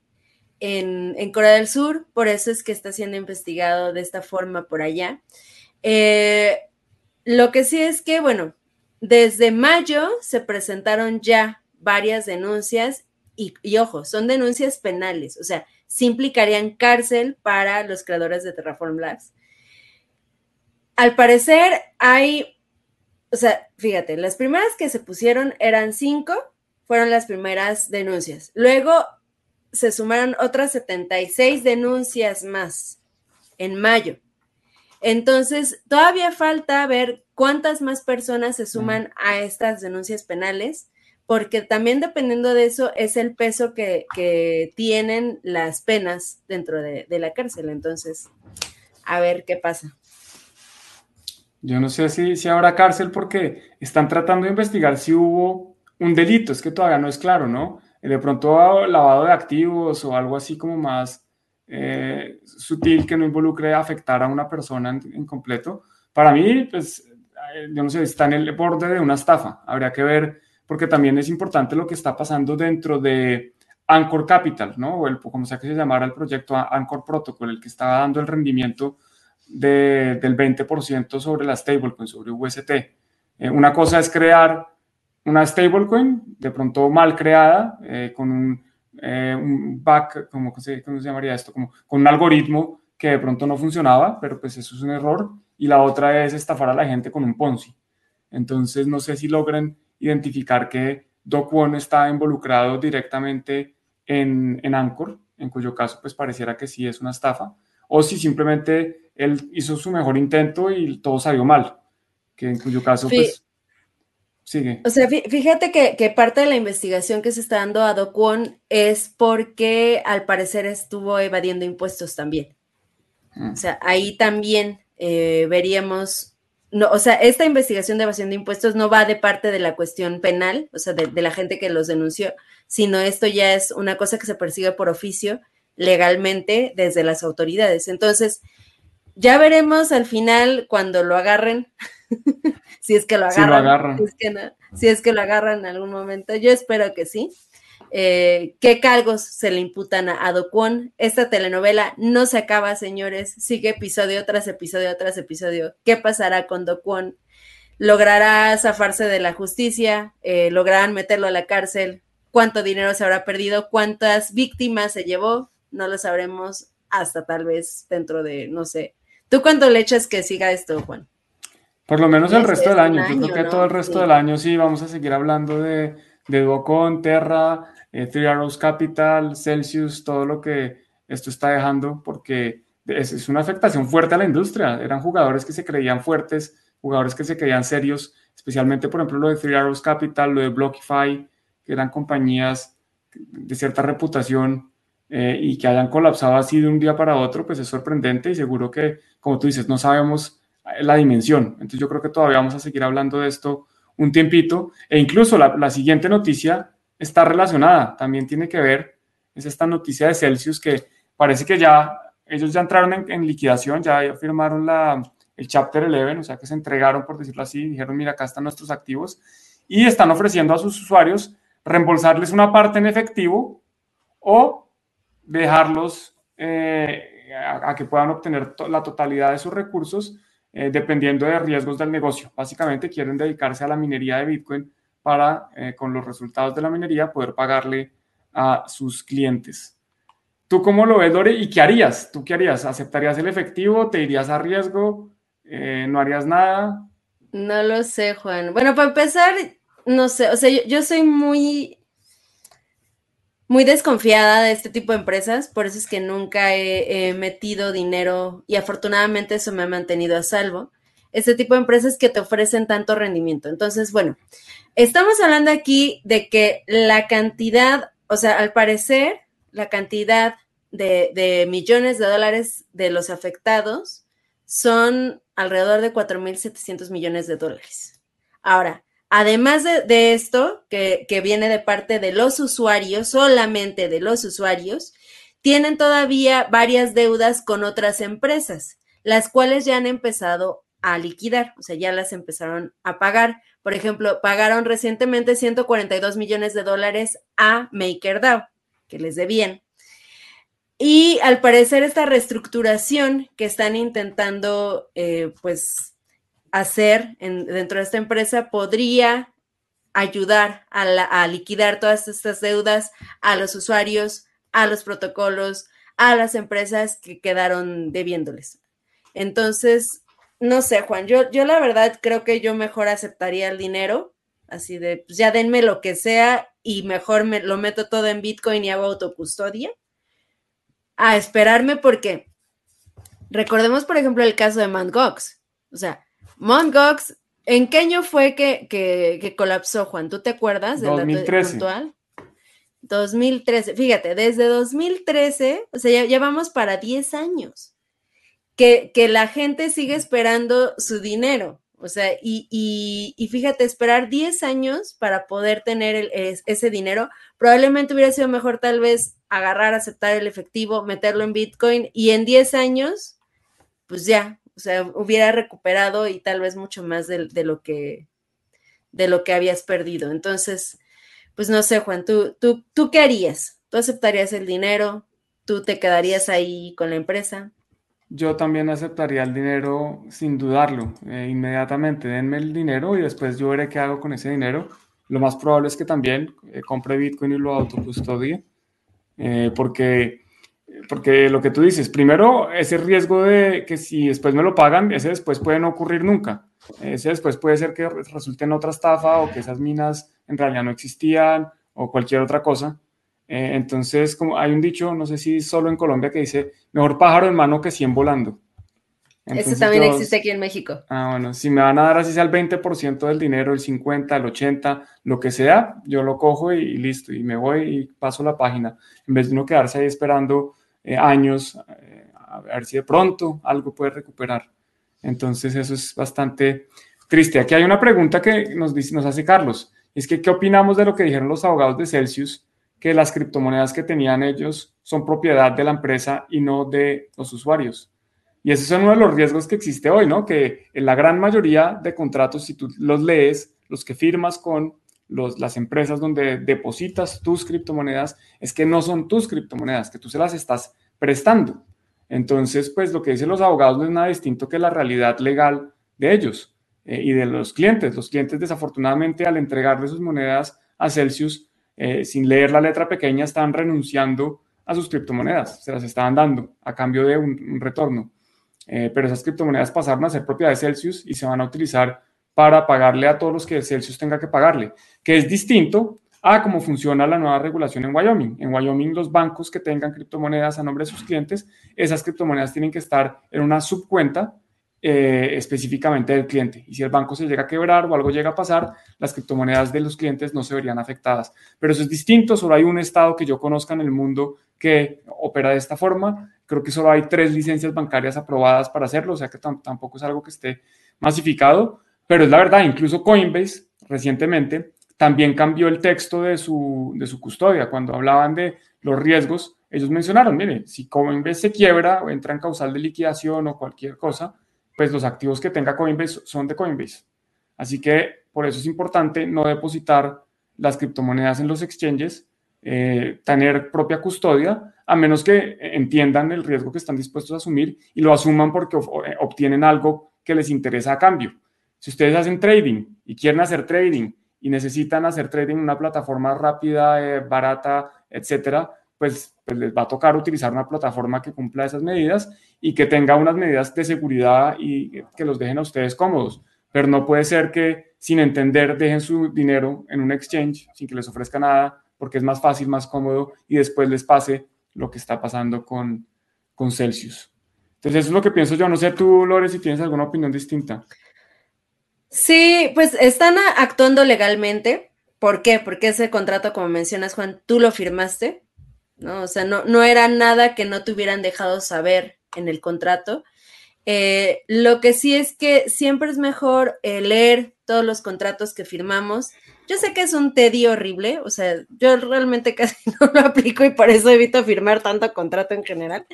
en, Corea del Sur, por eso es que está siendo investigado de esta forma por allá. Eh, lo que sí es que, bueno, desde mayo se presentaron ya varias denuncias y, y, ojo, son denuncias penales, o sea, sí implicarían cárcel para los creadores de Terraform Labs. Al parecer hay, o sea, fíjate, las primeras que se pusieron eran cinco, fueron las primeras denuncias. Luego se sumaron otras 76 denuncias más en mayo. Entonces, todavía falta ver cuántas más personas se suman a estas denuncias penales, porque también dependiendo de eso es el peso que, tienen las penas dentro de, la cárcel. Entonces, a ver qué pasa. Yo no sé si, si habrá cárcel porque están tratando de investigar si hubo un delito, es que todavía no es claro, ¿no? De pronto lavado de activos o algo así como más eh, sutil que no involucre afectar a una persona en, completo. Para mí, pues, eh, yo no sé, está en el borde de una estafa. Habría que ver, porque también es importante lo que está pasando dentro de Anchor Capital, ¿no? O el, como sea que se llamara el proyecto Anchor Protocol, el que estaba dando el rendimiento del 20% sobre la stablecoin, sobre UST. Eh, una cosa es crear una stablecoin, de pronto mal creada, eh, con un, eh, un, back, ¿cómo se, ¿cómo se llamaría esto? Como con un algoritmo que de pronto no funcionaba, pero pues eso es un error. Y la otra es estafar a la gente con un Ponzi. Entonces, no sé si logren identificar que Do está involucrado directamente en, en Anchor, en cuyo caso pues pareciera que sí es una estafa, o si simplemente él hizo su mejor intento y todo salió mal, que en cuyo caso, pues, sigue. O sea, fíjate que, parte de la investigación que se está dando a Do es porque al parecer estuvo evadiendo impuestos también. Mm. O sea, ahí también eh, veríamos, no, o sea, esta investigación de evasión de impuestos no va de parte de la cuestión penal, o sea, de, de la gente que los denunció, sino esto ya es una cosa que se persigue por oficio legalmente desde las autoridades. Entonces, ya veremos al final cuando lo agarren, si es que lo agarran. Si, es que lo agarran en algún momento. Yo espero que sí. Eh, ¿Qué cargos se le imputan a Adoquón? Esta telenovela no se acaba, señores. Sigue episodio tras episodio tras episodio. ¿Qué pasará con Dokwon? ¿Logrará zafarse de la justicia? Eh, ¿Lograrán meterlo a la cárcel? ¿Cuánto dinero se habrá perdido? ¿Cuántas víctimas se llevó? No lo sabremos hasta tal vez dentro de, no sé, ¿Tú cuánto le echas que siga esto, Juan? Por lo menos el resto del año. Yo creo que todo el resto del año sí vamos a seguir hablando de, de Duocon, Terra, eh, Three Arrows Capital, Celsius, todo lo que esto está dejando, porque es, es, una afectación fuerte a la industria. Eran jugadores que se creían fuertes, jugadores que se creían serios, especialmente, por ejemplo, lo de Three Arrows Capital, lo de Blockify, que eran compañías de cierta reputación eh, y que hayan colapsado así de un día para otro, pues es sorprendente y seguro que, como tú dices, no sabemos la dimensión. Entonces yo creo que todavía vamos a seguir hablando de esto un tiempito e incluso la, la siguiente noticia está relacionada, también tiene que ver, es esta noticia de Celsius que parece que ya ellos ya entraron en, en liquidación, ya firmaron la, el Chapter 11, o sea que se entregaron, por decirlo así, dijeron, mira, acá están nuestros activos y están ofreciendo a sus usuarios reembolsarles una parte en efectivo o dejarlos eh, a, que puedan obtener la totalidad de sus recursos eh, dependiendo de riesgos del negocio. Básicamente quieren dedicarse a la minería de Bitcoin para, eh, con los resultados de la minería, poder pagarle a sus clientes. ¿Tú cómo lo ves, Lore? ¿Y qué harías? ¿Tú qué harías? ¿Aceptarías el efectivo? ¿Te irías a riesgo? ¿No harías nada? No lo sé, Juan. Bueno, para empezar, no sé, o sea, yo soy muy muy desconfiada de este tipo de empresas, por eso es que nunca he, metido dinero y afortunadamente eso me ha mantenido a salvo. Este tipo de empresas que te ofrecen tanto rendimiento. Entonces, bueno, estamos hablando aquí de que la cantidad, o sea, al parecer, la cantidad de, de millones de dólares de los afectados son alrededor de 4.700 millones de dólares. Ahora, Además de, esto, que, viene de parte de los usuarios, solamente de los usuarios, tienen todavía varias deudas con otras empresas, las cuales ya han empezado a liquidar, o sea, ya las empezaron a pagar. Por ejemplo, pagaron recientemente 142 millones de dólares a MakerDAO, que les debían. Y al parecer esta reestructuración que están intentando, eh, pues, hacer dentro de esta empresa podría ayudar a, liquidar todas estas deudas a los usuarios, a los protocolos, a las empresas que quedaron debiéndoles. Entonces, no sé, Juan, yo, yo la verdad creo que yo mejor aceptaría el dinero, así de, pues ya denme lo que sea y mejor me lo meto todo en Bitcoin y hago autocustodia, a esperarme porque recordemos, por ejemplo, el caso de Mt. Gox. O sea, Mt. Gox ¿En qué año fue que, que, colapsó, Juan? ¿Tú te acuerdas del 2013. puntual? 2013. Fíjate, desde 2013, o sea, ya, vamos para 10 años, que, que, la gente sigue esperando su dinero. O sea, y, y, fíjate, esperar 10 años para poder tener ese dinero, probablemente hubiera sido mejor tal vez agarrar, aceptar el efectivo, meterlo en Bitcoin y en 10 años, pues ya, o sea, hubiera recuperado y tal vez mucho más de, lo que de lo que habías perdido. Entonces, pues no sé, Juan, ¿tú, tú, ¿tú qué harías? ¿Tú aceptarías el dinero? ¿Tú te quedarías ahí con la empresa? Yo también aceptaría el dinero sin dudarlo, eh, inmediatamente. Denme el dinero y después yo veré qué hago con ese dinero. Lo más probable es que también eh, compre Bitcoin y lo autocustodie, eh, porque porque lo que tú dices, primero, ese riesgo de que si después me lo pagan, ese después puede no ocurrir nunca. Ese después puede ser que resulte en otra estafa o que esas minas en realidad no existían o cualquier otra cosa. Eh, entonces, como hay un dicho, no sé si solo en Colombia, que dice, mejor pájaro en mano que 100 volando. Eso también existe aquí en México. Ah, bueno, si me van a dar así sea el 20% del dinero, el 50, el 80, lo que sea, yo lo cojo y, listo, y me voy y paso la página, en vez de uno quedarse ahí esperando eh, años eh, a ver si de pronto algo puede recuperar. Entonces eso es bastante triste. Aquí hay una pregunta que nos, dice, nos hace Carlos, es que ¿qué opinamos de lo que dijeron los abogados de Celsius? Que las criptomonedas que tenían ellos son propiedad de la empresa y no de los usuarios. Y ese es uno de los riesgos que existe hoy, ¿no? Que en la gran mayoría de contratos, si tú los lees, los que firmas con los, las empresas donde depositas tus criptomonedas, es que no son tus criptomonedas, que tú se las estás prestando. Entonces, pues lo que dicen los abogados no es nada distinto que la realidad legal de ellos eh, y de los clientes. Los clientes, desafortunadamente, al entregarle sus monedas a Celsius, eh, sin leer la letra pequeña, están renunciando a sus criptomonedas, se las estaban dando a cambio de un retorno. Eh, pero esas criptomonedas pasaron a ser propiedad de Celsius y se van a utilizar para pagarle a todos los que Celsius tenga que pagarle, que es distinto a cómo funciona la nueva regulación en Wyoming. En Wyoming los bancos que tengan criptomonedas a nombre de sus clientes, esas criptomonedas tienen que estar en una subcuenta eh, específicamente del cliente. Y si el banco se llega a quebrar o algo llega a pasar, las criptomonedas de los clientes no se verían afectadas. Pero eso es distinto, solo hay un estado que yo conozca en el mundo que opera de esta forma Creo que solo hay tres licencias bancarias aprobadas para hacerlo, o sea que tampoco es algo que esté masificado, pero es la verdad, incluso Coinbase recientemente también cambió el texto de su, de su custodia. Cuando hablaban de los riesgos, ellos mencionaron, mire, si Coinbase se quiebra o entra en causal de liquidación o cualquier cosa, pues los activos que tenga Coinbase son de Coinbase. Así que por eso es importante no depositar las criptomonedas en los exchanges, eh, tener propia custodia, a menos que entiendan el riesgo que están dispuestos a asumir y lo asuman porque eh, obtienen algo que les interesa a cambio. Si ustedes hacen trading y quieren hacer trading y necesitan hacer trading en una plataforma rápida, eh, barata, etcétera, pues, pues, les va a tocar utilizar una plataforma que cumpla esas medidas y que tenga unas medidas de seguridad y que los dejen a ustedes cómodos. Pero no puede ser que sin entender dejen su dinero en un exchange sin que les ofrezca nada porque es más fácil, más cómodo y después les pase lo que está pasando con, con Celsius. Entonces, eso es lo que pienso yo. No sé tú, Lore, si tienes alguna opinión distinta. Sí, pues están actuando legalmente. ¿Por qué? Porque ese contrato, como mencionas, Juan, tú lo firmaste, ¿no? O sea, no, no era nada que no te hubieran dejado saber en el contrato. Eh, lo que sí es que siempre es mejor eh, leer todos los contratos que firmamos Yo sé que es un tedio horrible, o sea, yo realmente casi no lo aplico y por eso evito firmar tanto contrato en general.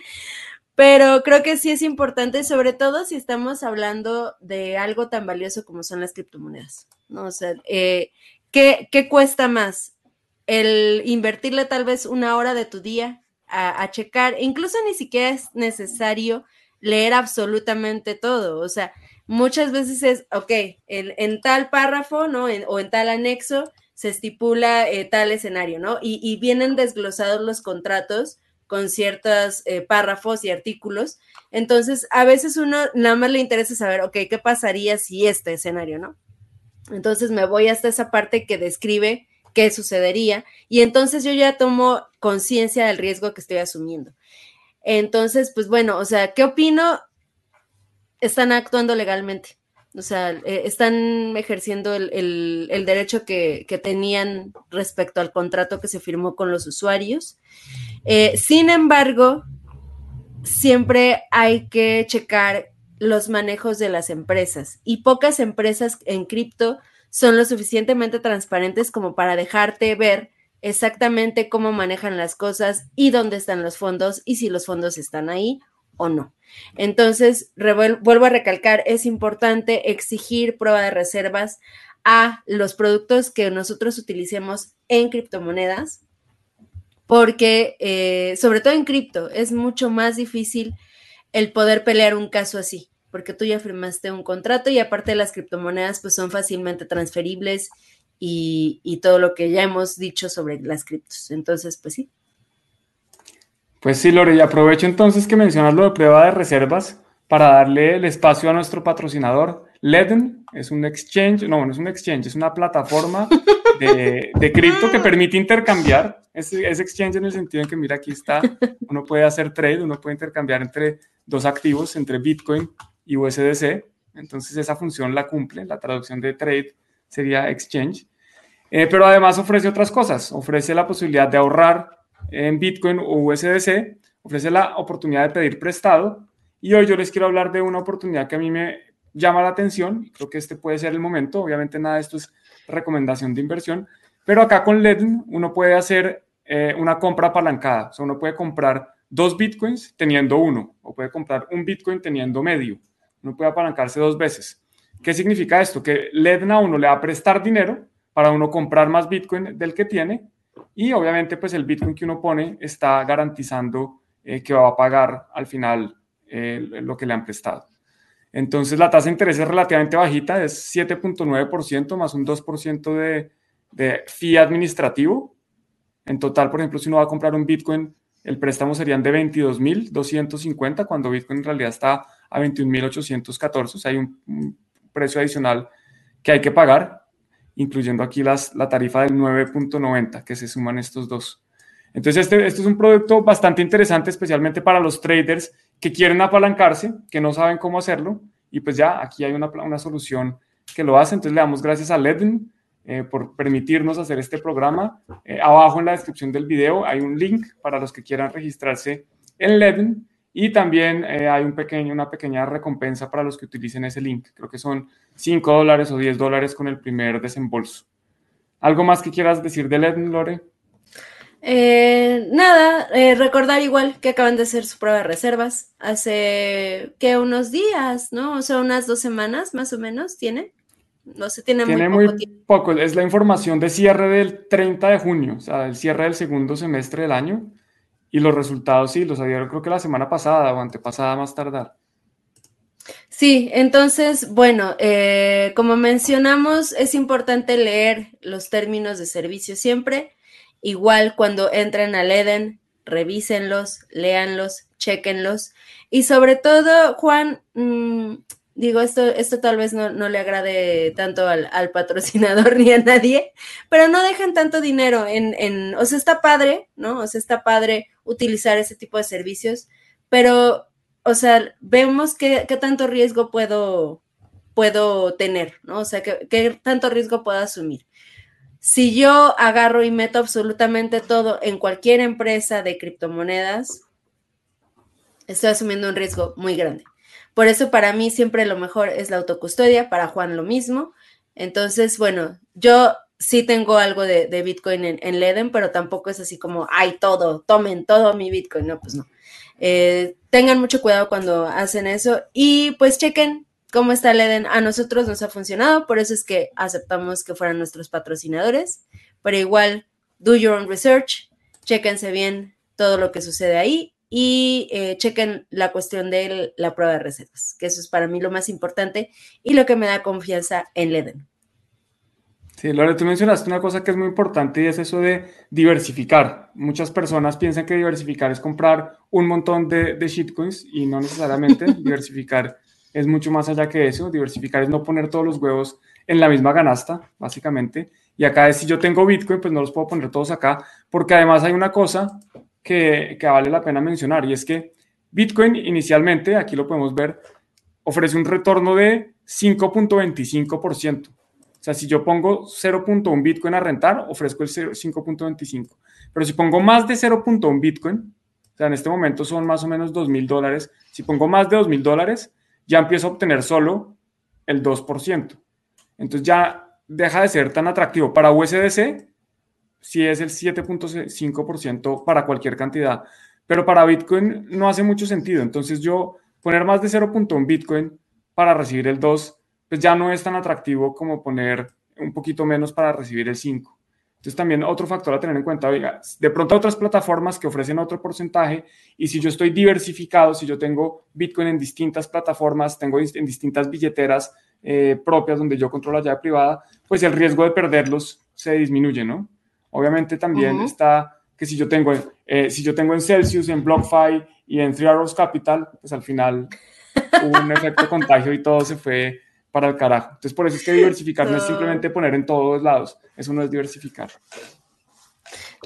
Pero creo que sí es importante, sobre todo si estamos hablando de algo tan valioso como son las criptomonedas. ¿no? O sea, eh, ¿qué, ¿qué, cuesta más? El invertirle tal vez una hora de tu día a, a, checar, incluso ni siquiera es necesario leer absolutamente todo. O sea, muchas veces es, ok, en, en tal párrafo, ¿no? En, o en tal anexo se estipula eh, tal escenario, ¿no? Y, y vienen desglosados los contratos con ciertos eh, párrafos y artículos. Entonces, a veces uno nada más le interesa saber, ok, ¿qué pasaría si este escenario, no? Entonces me voy hasta esa parte que describe qué sucedería y entonces yo ya tomo conciencia del riesgo que estoy asumiendo. Entonces, pues bueno, o sea, ¿qué opino? Están actuando legalmente. O sea, eh, están ejerciendo el, el, derecho que, que, tenían respecto al contrato que se firmó con los usuarios. Eh, sin embargo, siempre hay que checar los manejos de las empresas y pocas empresas en cripto son lo suficientemente transparentes como para dejarte ver exactamente cómo manejan las cosas y dónde están los fondos y si los fondos están ahí o no. Entonces, vuelvo a recalcar, es importante exigir prueba de reservas a los productos que nosotros utilicemos en criptomonedas porque eh, sobre todo en cripto es mucho más difícil el poder pelear un caso así, porque tú ya firmaste un contrato y aparte las criptomonedas pues son fácilmente transferibles y, y todo lo que ya hemos dicho sobre las criptos. Entonces, pues sí. Pues sí, Lore, y aprovecho entonces que mencionas lo de prueba de reservas para darle el espacio a nuestro patrocinador. Leden es un exchange, no, no es un exchange, es una plataforma de, de cripto que permite intercambiar. Es, exchange en el sentido en que, mira, aquí está, uno puede hacer trade, uno puede intercambiar entre dos activos, entre Bitcoin y USDC. Entonces esa función la cumple, la traducción de trade sería exchange. Eh, pero además ofrece otras cosas, ofrece la posibilidad de ahorrar en Bitcoin o USDC, ofrece la oportunidad de pedir prestado. Y hoy yo les quiero hablar de una oportunidad que a mí me llama la atención. Creo que este puede ser el momento. Obviamente nada de esto es recomendación de inversión, pero acá con Ledn uno puede hacer eh, una compra apalancada. O sea, uno puede comprar dos Bitcoins teniendo uno, o puede comprar un Bitcoin teniendo medio. Uno puede apalancarse dos veces. ¿Qué significa esto? Que Ledn a uno le va a prestar dinero para uno comprar más Bitcoin del que tiene y obviamente pues el Bitcoin que uno pone está garantizando eh, que va a pagar al final eh, lo que le han prestado. Entonces la tasa de interés es relativamente bajita, es 7.9% más un 2% de, de fee administrativo. En total, por ejemplo, si uno va a comprar un Bitcoin, el préstamo serían de 22.250 cuando Bitcoin en realidad está a 21.814, o sea, hay un, un precio adicional que hay que pagar incluyendo aquí las, la tarifa del 9.90, que se suman estos dos. Entonces, este, este, es un producto bastante interesante, especialmente para los traders que quieren apalancarse, que no saben cómo hacerlo, y pues ya aquí hay una, una solución que lo hace. Entonces, le damos gracias a Ledin eh, por permitirnos hacer este programa. Eh, abajo en la descripción del video hay un link para los que quieran registrarse en Ledin y también eh, hay un pequeño, una pequeña recompensa para los que utilicen ese link. Creo que son 5 dólares o 10 dólares con el primer desembolso. ¿Algo más que quieras decir de LED, Lore? Eh, nada, eh, recordar igual que acaban de hacer su prueba de reservas hace que unos días, ¿no? O sea, unas dos semanas más o menos tiene. No se tiene, tiene muy, poco, muy poco Es la información de cierre del 30 de junio, o sea, el cierre del segundo semestre del año. Y los resultados sí, los había creo que la semana pasada o antepasada más tardar. Sí, entonces, bueno, eh, como mencionamos, es importante leer los términos de servicio siempre. Igual cuando entren al Eden, revísenlos, léanlos, chequenlos. Y sobre todo, Juan, mmm, digo, esto, esto tal vez no, no le agrade tanto al, al, patrocinador ni a nadie, pero no dejan tanto dinero en, en, o sea, está padre, ¿no? O sea, está padre utilizar ese tipo de servicios, pero, o sea, vemos qué, qué tanto riesgo puedo, puedo tener, ¿no? O sea, qué, qué tanto riesgo puedo asumir. Si yo agarro y meto absolutamente todo en cualquier empresa de criptomonedas, estoy asumiendo un riesgo muy grande. Por eso para mí siempre lo mejor es la autocustodia, para Juan lo mismo. Entonces, bueno, yo sí tengo algo de, Bitcoin en, en, Leden, pero tampoco es así como, ay, todo, tomen todo mi Bitcoin. No, pues no. Eh, tengan mucho cuidado cuando hacen eso y pues chequen cómo está Leden. A nosotros nos ha funcionado, por eso es que aceptamos que fueran nuestros patrocinadores, pero igual, do your own research, chequense bien todo lo que sucede ahí y eh, chequen la cuestión de la prueba de recetas, que eso es para mí lo más importante y lo que me da confianza en Leden. Sí, Lore, tú mencionaste una cosa que es muy importante y es eso de diversificar. Muchas personas piensan que diversificar es comprar un montón de, de shitcoins y no necesariamente. diversificar es mucho más allá que eso. Diversificar es no poner todos los huevos en la misma canasta, básicamente. Y acá es si yo tengo Bitcoin, pues no los puedo poner todos acá, porque además hay una cosa que, vale la pena mencionar y es que Bitcoin inicialmente, aquí lo podemos ver, ofrece un retorno de 5.25%. O sea, si yo pongo 0.1 Bitcoin a rentar, ofrezco el 5.25. Pero si pongo más de 0.1 Bitcoin, o sea, en este momento son más o menos 2 mil dólares. Si pongo más de 2 mil dólares, ya empiezo a obtener solo el 2%. Entonces ya deja de ser tan atractivo. Para USDC, sí es el 7.5% para cualquier cantidad. Pero para Bitcoin no hace mucho sentido. Entonces yo poner más de 0.1 Bitcoin para recibir el 2 pues ya no es tan atractivo como poner un poquito menos para recibir el 5. Entonces también otro factor a tener en cuenta, de pronto otras plataformas que ofrecen otro porcentaje y si yo estoy diversificado, si yo tengo Bitcoin en distintas plataformas, tengo en distintas billeteras eh, propias donde yo controlo la llave privada, pues el riesgo de perderlos se disminuye, ¿no? Obviamente también está que si yo tengo, eh, si yo tengo en Celsius, en BlockFi y en Three Arrows Capital, pues al final hubo un efecto contagio y todo se fue para el carajo. Entonces, por eso es que diversificar no, es simplemente poner en todos lados, eso no es diversificar.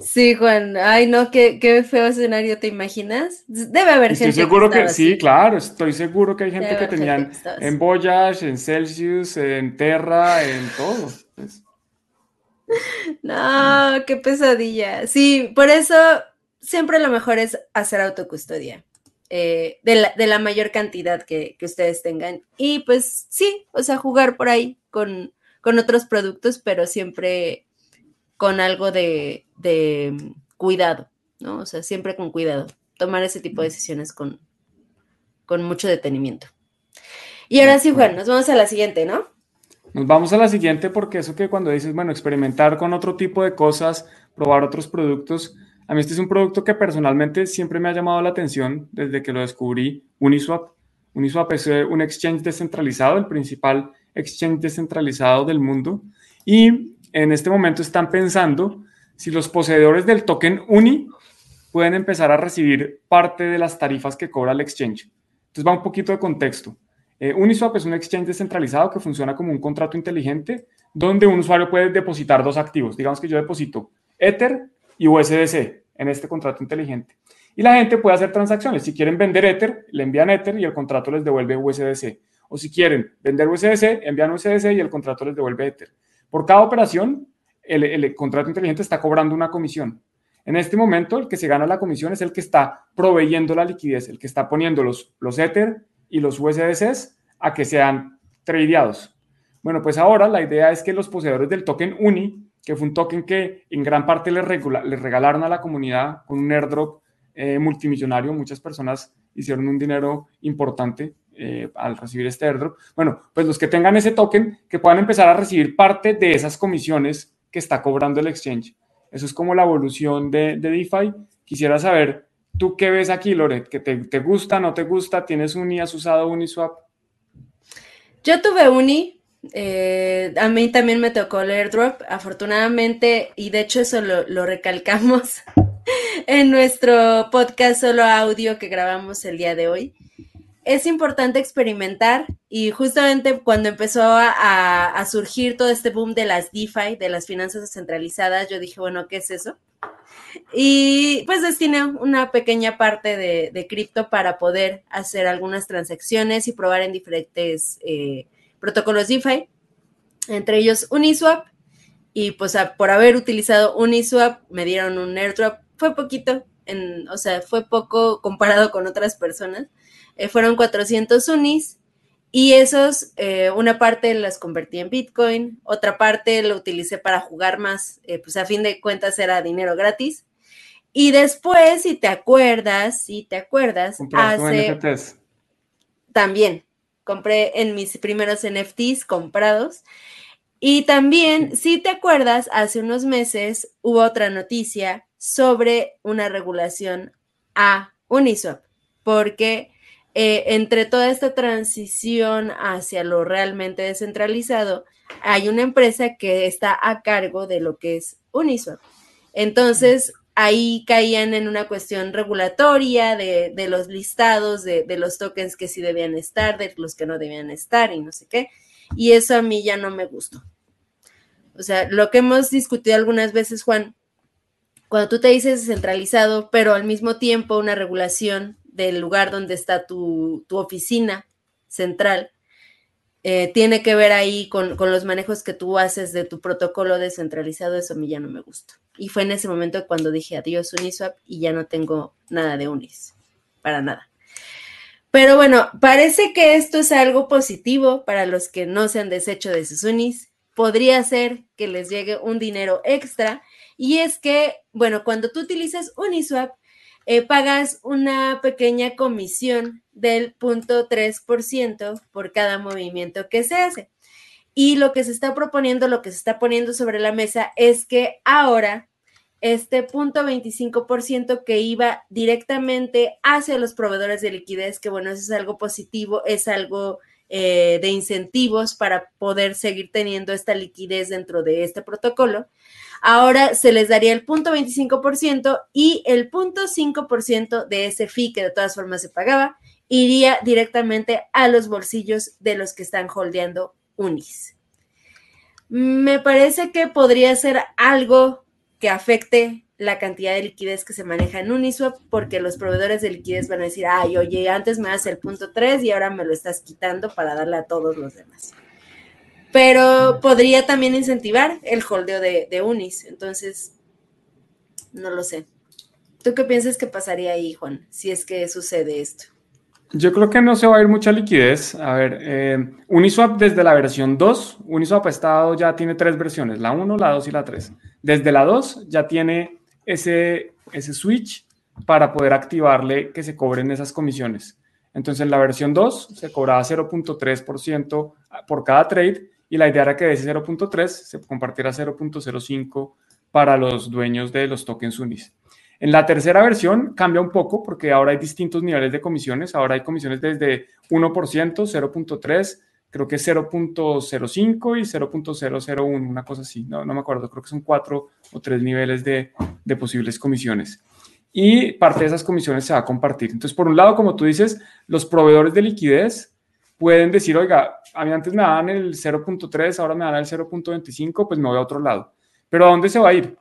Sí, Juan. Ay, no, qué, qué feo escenario, ¿te imaginas? Debe haber estoy gente. seguro que, sí, claro, estoy seguro que hay gente que tenían en Voyage, en Celsius, en Terra, en todo. Pues. No, qué pesadilla. Sí, por eso siempre lo mejor es hacer autocustodia. Eh, de, la, mayor cantidad que, ustedes tengan. Y pues sí, o sea, jugar por ahí con, con otros productos, pero siempre con algo de, cuidado, ¿no? O sea, siempre con cuidado. Tomar ese tipo de decisiones con, con mucho detenimiento. Y ahora sí, Juan, nos vamos a la siguiente, ¿no? Nos vamos a la siguiente porque eso que cuando dices, bueno, experimentar con otro tipo de cosas, probar otros productos, a mí este es un producto que personalmente siempre me ha llamado la atención desde que lo descubrí, Uniswap. Uniswap es eh, un exchange descentralizado, el principal exchange descentralizado del mundo. Y en este momento están pensando si los poseedores del token UNI pueden empezar a recibir parte de las tarifas que cobra el exchange. Entonces va un poquito de contexto. Eh, Uniswap es un exchange descentralizado que funciona como un contrato inteligente donde un usuario puede depositar dos activos. Digamos que yo deposito Ether y USDC en este contrato inteligente. Y la gente puede hacer transacciones. Si quieren vender Ether, le envían Ether y el contrato les devuelve USDC. O si quieren vender USDC, envían USDC y el contrato les devuelve Ether. Por cada operación, el, contrato inteligente está cobrando una comisión. En este momento, el que se gana la comisión es el que está proveyendo la liquidez, el que está poniendo los, los Ether y los USDCs a que sean tradeados. Bueno, pues ahora la idea es que los poseedores del token UNI que fue un token que en gran parte le, regalaron a la comunidad con un airdrop eh, multimillonario. Muchas personas hicieron un dinero importante eh, al recibir este airdrop. Bueno, pues los que tengan ese token, que puedan empezar a recibir parte de esas comisiones que está cobrando el exchange. Eso es como la evolución de DeFi. Quisiera saber, ¿tú qué ves aquí, Loret? ¿Que te, gusta, no te gusta? ¿Tienes Uni? ¿Has usado Uniswap? Yo tuve Uni, eh, a mí también me tocó el airdrop, afortunadamente, y de hecho eso lo, recalcamos en nuestro podcast solo audio que grabamos el día de hoy. Es importante experimentar y justamente cuando empezó a, surgir todo este boom de las DeFi, de las finanzas descentralizadas, yo dije, bueno, ¿qué es eso? Y pues destiné una pequeña parte de, cripto para poder hacer algunas transacciones y probar en diferentes eh, protocolos DeFi, entre ellos Uniswap, y pues por haber utilizado Uniswap me dieron un airdrop, fue poquito, o sea, fue poco comparado con otras personas, eh, fueron 400 Unis, Y esos, eh, una parte las convertí en Bitcoin, otra parte lo utilicé para jugar más, pues a fin de cuentas era dinero gratis. Y después, si te acuerdas, si te acuerdas, hace... También, compré en mis primeros NFTs comprados. Y también, si te acuerdas, hace unos meses hubo otra noticia sobre una regulación a Uniswap, porque eh, entre toda esta transición hacia lo realmente descentralizado, hay una empresa que está a cargo de lo que es Uniswap. Entonces, ahí caían en una cuestión regulatoria de, los listados, de, de, los tokens que sí debían estar, de los que no debían estar y no sé qué. Y eso a mí ya no me gustó. O sea, lo que hemos discutido algunas veces, Juan, cuando tú te dices descentralizado, pero al mismo tiempo una regulación del lugar donde está tu, oficina central, eh, tiene que ver ahí con, los manejos que tú haces de tu protocolo descentralizado, eso a mí ya no me gusta. Y fue en ese momento cuando dije adiós Uniswap y ya no tengo nada de Unis, para nada. Pero bueno, parece que esto es algo positivo para los que no se han deshecho de sus Unis. Podría ser que les llegue un dinero extra. Y es que, bueno, cuando tú utilizas Uniswap, eh, pagas una pequeña comisión del 0.3% por cada movimiento que se hace. Y lo que se está proponiendo, lo que se está poniendo sobre la mesa es que ahora este 0.25% que iba directamente hacia los proveedores de liquidez, que bueno, eso es algo positivo, es algo eh, de incentivos para poder seguir teniendo esta liquidez dentro de este protocolo. Ahora se les daría el punto 25% y el punto 5% de ese fee que de todas formas se pagaba iría directamente a los bolsillos de los que están holdeando Unis. Me parece que podría ser algo que afecte la cantidad de liquidez que se maneja en Uniswap, porque los proveedores de liquidez van a decir, ay, oye, antes me das el punto 3 y ahora me lo estás quitando para darle a todos los demás pero podría también incentivar el holdeo de, Unis. Entonces, no lo sé. ¿Tú qué piensas que pasaría ahí, Juan, si es que sucede esto? Yo creo que no se va a ir mucha liquidez. A ver, eh, Uniswap desde la versión 2, Uniswap ha estado, ya tiene tres versiones, la 1, la 2 y la 3. Desde la 2 ya tiene ese, ese switch para poder activarle que se cobren esas comisiones. Entonces, en la versión 2 se cobraba 0.3% por cada trade y la idea era que de ese 0.3 se compartiera 0.05 para los dueños de los tokens UNIS. En la tercera versión cambia un poco porque ahora hay distintos niveles de comisiones. Ahora hay comisiones desde 1%, 0.3, creo que es 0.05 y 0.001, una cosa así. No, no me acuerdo, creo que son cuatro o tres niveles de, posibles comisiones. Y parte de esas comisiones se va a compartir. Entonces, por un lado, como tú dices, los proveedores de liquidez pueden decir, oiga, a mí antes me daban el 0.3, ahora me dan el 0.25, pues me voy a otro lado. Pero ¿a dónde se va a ir?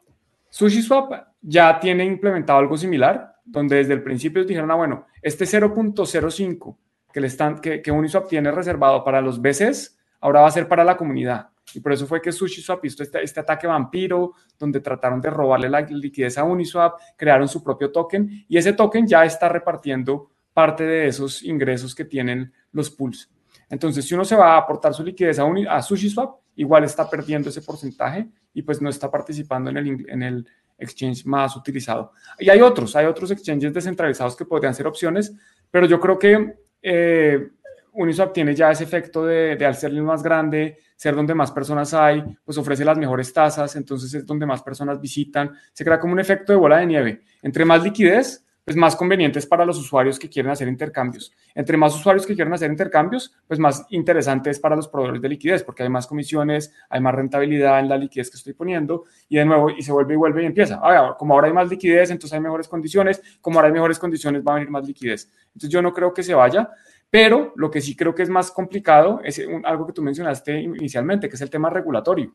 SushiSwap ya tiene implementado algo similar, donde desde el principio dijeron, ah, bueno, este 0.05 que, le que, que Uniswap tiene reservado para los BCs, ahora va a ser para la comunidad. Y por eso fue que SushiSwap hizo este, este ataque vampiro, donde trataron de robarle la liquidez a Uniswap, crearon su propio token y ese token ya está repartiendo parte de esos ingresos que tienen los pools. Entonces, si uno se va a aportar su liquidez a, a SushiSwap, igual está perdiendo ese porcentaje y pues no está participando en el, en el exchange más utilizado. Y hay otros, hay otros exchanges descentralizados que podrían ser opciones, pero yo creo que eh, Uniswap tiene ya ese efecto de, de, al ser más grande, ser donde más personas hay, pues ofrece las mejores tasas, entonces es donde más personas visitan, se crea como un efecto de bola de nieve. Entre más liquidez, pues más convenientes para los usuarios que quieren hacer intercambios. Entre más usuarios que quieren hacer intercambios, pues más interesante es para los proveedores de liquidez, porque hay más comisiones, hay más rentabilidad en la liquidez que estoy poniendo, y de nuevo, y se vuelve y vuelve y empieza. Como ahora hay más liquidez, entonces hay mejores condiciones, como ahora hay mejores condiciones, va a venir más liquidez. Entonces yo no creo que se vaya, pero lo que sí creo que es más complicado es algo que tú mencionaste inicialmente, que es el tema regulatorio.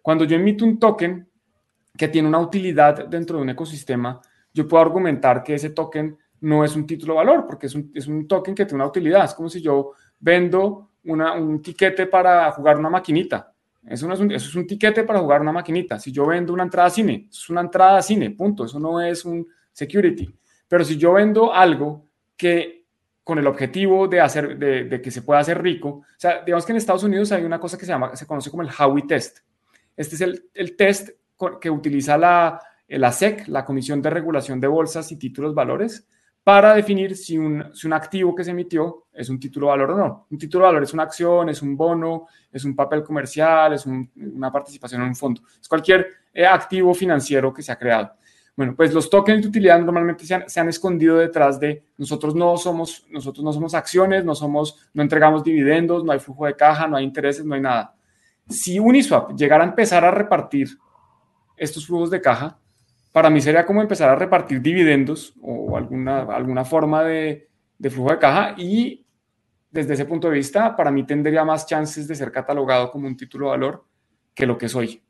Cuando yo emito un token que tiene una utilidad dentro de un ecosistema, yo puedo argumentar que ese token no es un título valor, porque es un, es un token que tiene una utilidad. Es como si yo vendo una, un tiquete para jugar una maquinita. Eso, es un, eso es un tiquete para jugar una maquinita. Si yo vendo una entrada cine, es una entrada cine, punto. Eso no es un security. Pero si yo vendo algo que con el objetivo de, hacer, de, que se pueda hacer rico. O sea, digamos que en Estados Unidos hay una cosa que se, llama, se conoce como el Howey Test. Este es el, el test que utiliza la, la SEC, la Comisión de Regulación de Bolsas y Títulos Valores, para definir si un, si un, activo que se emitió es un título valor o no. Un título valor es una acción, es un bono, es un papel comercial, es una participación en un fondo. Es cualquier eh, activo financiero que se ha creado. Bueno, pues los tokens de utilidad normalmente se han, se han, escondido detrás de nosotros no somos, nosotros no somos acciones, no somos, no entregamos dividendos, no hay flujo de caja, no hay intereses, no hay nada. Si Uniswap llegara a empezar a repartir estos flujos de caja, para mí sería como empezar a repartir dividendos o alguna, alguna forma de, de flujo de caja y desde ese punto de vista, para mí tendría más chances de ser catalogado como un título de valor que lo que soy.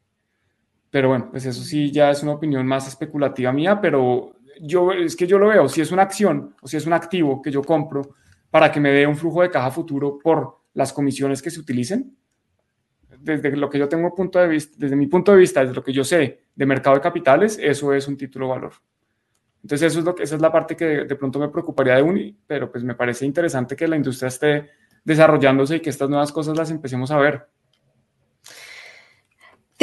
Pero bueno, pues eso sí ya es una opinión más especulativa mía, pero yo es que yo lo veo, si es una acción o si es un activo que yo compro para que me dé un flujo de caja futuro por las comisiones que se utilicen, desde lo que yo tengo punto de vista, desde mi punto de vista, desde lo que yo sé de mercado de capitales, eso es un título valor. Entonces eso es lo que, esa es la parte que de, de pronto me preocuparía de Uni, pero pues me parece interesante que la industria esté desarrollándose y que estas nuevas cosas las empecemos a ver.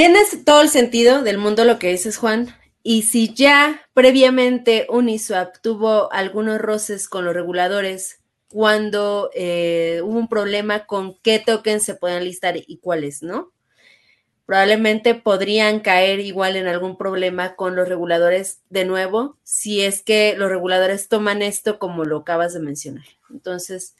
Tienes todo el sentido del mundo lo que dices, Juan. Y si ya previamente Uniswap tuvo algunos roces con los reguladores cuando eh, hubo un problema con qué tokens se pueden listar y cuáles, ¿no? Probablemente podrían caer igual en algún problema con los reguladores de nuevo, si es que los reguladores toman esto como lo acabas de mencionar. Entonces,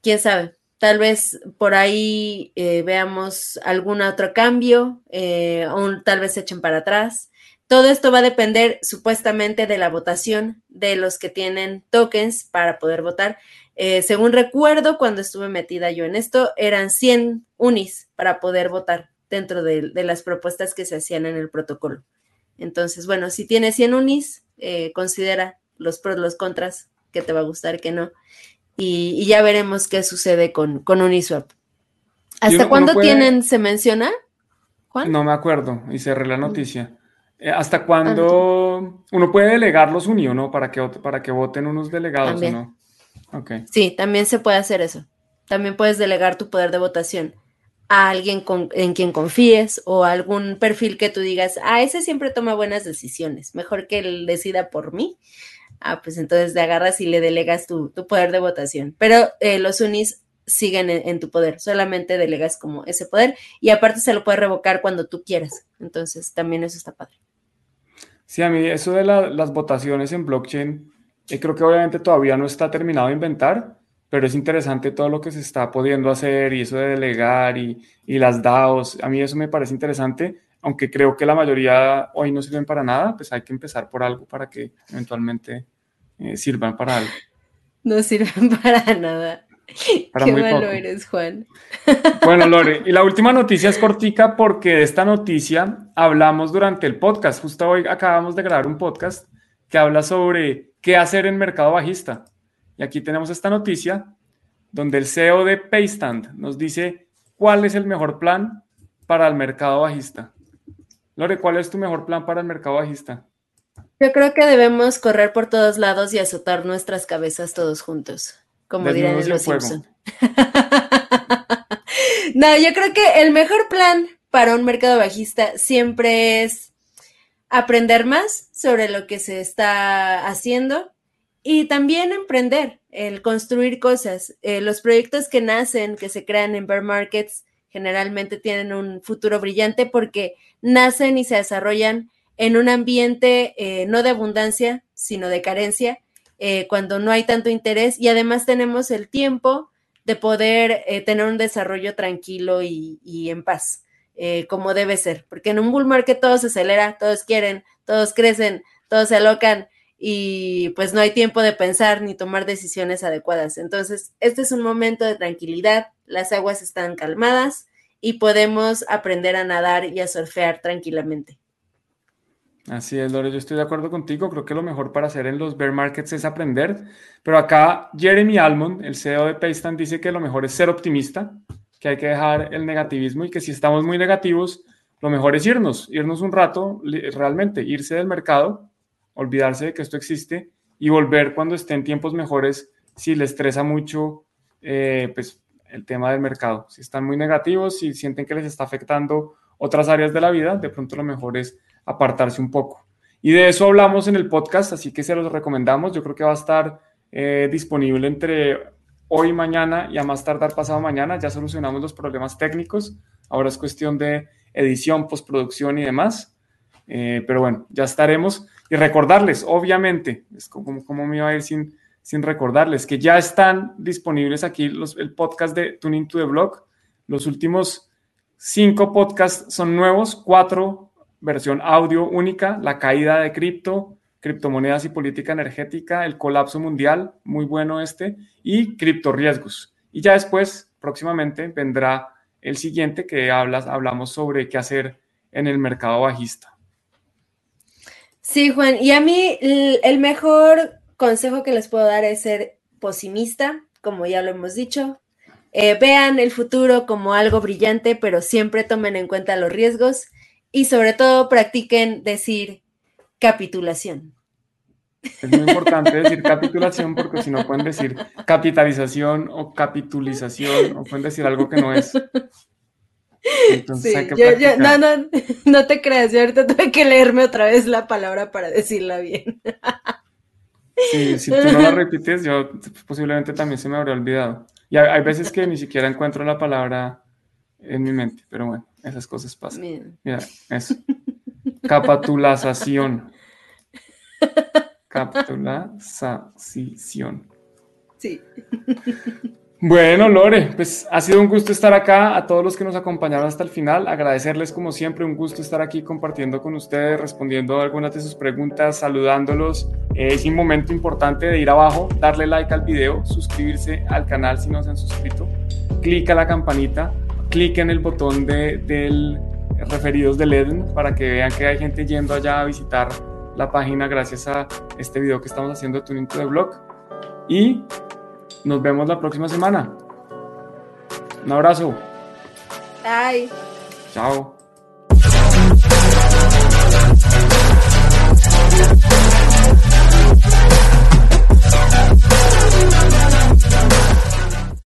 quién sabe, Tal vez por ahí eh, veamos algún otro cambio, eh, o tal vez se echen para atrás. Todo esto va a depender supuestamente de la votación de los que tienen tokens para poder votar. Eh, según recuerdo, cuando estuve metida yo en esto, eran 100 unis para poder votar dentro de, de las propuestas que se hacían en el protocolo. Entonces, bueno, si tienes 100 unis, considera los pros, los contras, que te va a gustar, que no y, ya veremos qué sucede con, con Uniswap. ¿Hasta cuándo tienen, se menciona? Juan? No me acuerdo y cerré la noticia. Eh, ¿Hasta cuándo uno puede delegar los unidos, no? Para que, para que voten unos delegados, ¿no? Okay. Sí, también se puede hacer eso. También puedes delegar tu poder de votación a alguien con, en quien confíes o a algún perfil que tú digas, ah, ese siempre toma buenas decisiones, mejor que él decida por mí ah, pues entonces te agarras y le delegas tu, poder de votación. Pero eh, los unis siguen en, tu poder, solamente delegas como ese poder y aparte se lo puedes revocar cuando tú quieras. Entonces también eso está padre. Sí, a mí eso de las votaciones en blockchain, eh, creo que obviamente todavía no está terminado de inventar, pero es interesante todo lo que se está pudiendo hacer y eso de delegar y las DAOs, a mí eso me parece interesante aunque creo que la mayoría hoy no sirven para nada, pues hay que empezar por algo para que eventualmente eh, sirvan para algo. No sirven para nada. Qué malo eres, Juan. Bueno, Lore, y la última noticia es cortica porque de esta noticia hablamos durante el podcast. Justo hoy acabamos de grabar un podcast que habla sobre qué hacer en mercado bajista. Y aquí tenemos esta noticia donde el CEO de Paystand nos dice cuál es el mejor plan para el mercado bajista. Lore, ¿cuál es tu mejor plan para el mercado bajista? Yo creo que debemos correr por todos lados y azotar nuestras cabezas todos juntos, como dirían los Simpson. no, yo creo que el mejor plan para un mercado bajista siempre es aprender más sobre lo que se está haciendo y también emprender, el construir cosas. Eh, los proyectos que nacen, que se crean en bear markets, generalmente tienen un futuro brillante porque nacen y se desarrollan en un ambiente eh, no de abundancia, sino de carencia, eh, cuando no hay tanto interés y además tenemos el tiempo de poder eh, tener un desarrollo tranquilo y, y en paz, como debe ser, porque en un bull market todo se acelera, todos quieren, todos crecen, todos se alocan y pues no hay tiempo de pensar ni tomar decisiones adecuadas. Entonces, este es un momento de tranquilidad, las aguas están calmadas y podemos aprender a nadar y a surfear tranquilamente. Así es, Lore, yo estoy de acuerdo contigo. Creo que lo mejor para hacer en los bear markets es aprender. Pero acá Jeremy Almond, el CEO de Paystand, dice que lo mejor es ser optimista, que hay que dejar el negativismo y que si estamos muy negativos, lo mejor es irnos, irnos un rato, realmente, irse del mercado, olvidarse de que esto existe y volver cuando estén tiempos mejores si les estresa mucho eh, pues, el tema del mercado. Si están muy negativos, si sienten que les está afectando otras áreas de la vida, de pronto lo mejor es apartarse un poco. Y de eso hablamos en el podcast, así que se los recomendamos. Yo creo que va a estar eh, disponible entre hoy, mañana y a más tardar pasado mañana. Ya solucionamos los problemas técnicos. Ahora es cuestión de edición, postproducción y demás. Eh, pero bueno, ya estaremos. Y recordarles, obviamente, es como, como me iba a ir sin, sin recordarles, que ya están disponibles aquí los, el podcast de Tuning to the Blog. Los últimos cinco podcasts son nuevos, cuatro versión audio única, la caída de cripto, criptomonedas y política energética, el colapso mundial, muy bueno este, y criptoriesgos. Y ya después, próximamente, vendrá el siguiente que hablas, hablamos sobre qué hacer en el mercado bajista. Sí, Juan, y a mí el mejor consejo que les puedo dar es ser posimista, como ya lo hemos dicho. Eh, vean el futuro como algo brillante, pero siempre tomen en cuenta los riesgos y sobre todo practiquen decir capitulación. Es muy importante decir capitulación porque si no pueden decir capitalización o capitulización o pueden decir algo que no es. Entonces hay que no, no, no te creas, yo ahorita tuve que leerme otra vez la palabra para decirla bien. Sí, si tú no la repites, yo posiblemente también se me habría olvidado. Y hay veces que ni siquiera encuentro la palabra en mi mente, pero bueno. Esas cosas pasan. Mira, eso. Capitulación. Capitulación. Sí. Bueno, Lore, pues ha sido un gusto estar acá. A todos los que nos acompañaron hasta el final, agradecerles como siempre, un gusto estar aquí compartiendo con ustedes, respondiendo algunas de sus preguntas, saludándolos. es un momento importante de ir abajo, darle like al video, suscribirse al canal si no se han suscrito, clic a la campanita clic en el botón de, referidos del Eden para que vean que hay gente yendo allá a visitar la página gracias a este video que estamos haciendo de Tuning to the Blog. Y nos vemos la próxima semana. Un abrazo. Bye. Chao.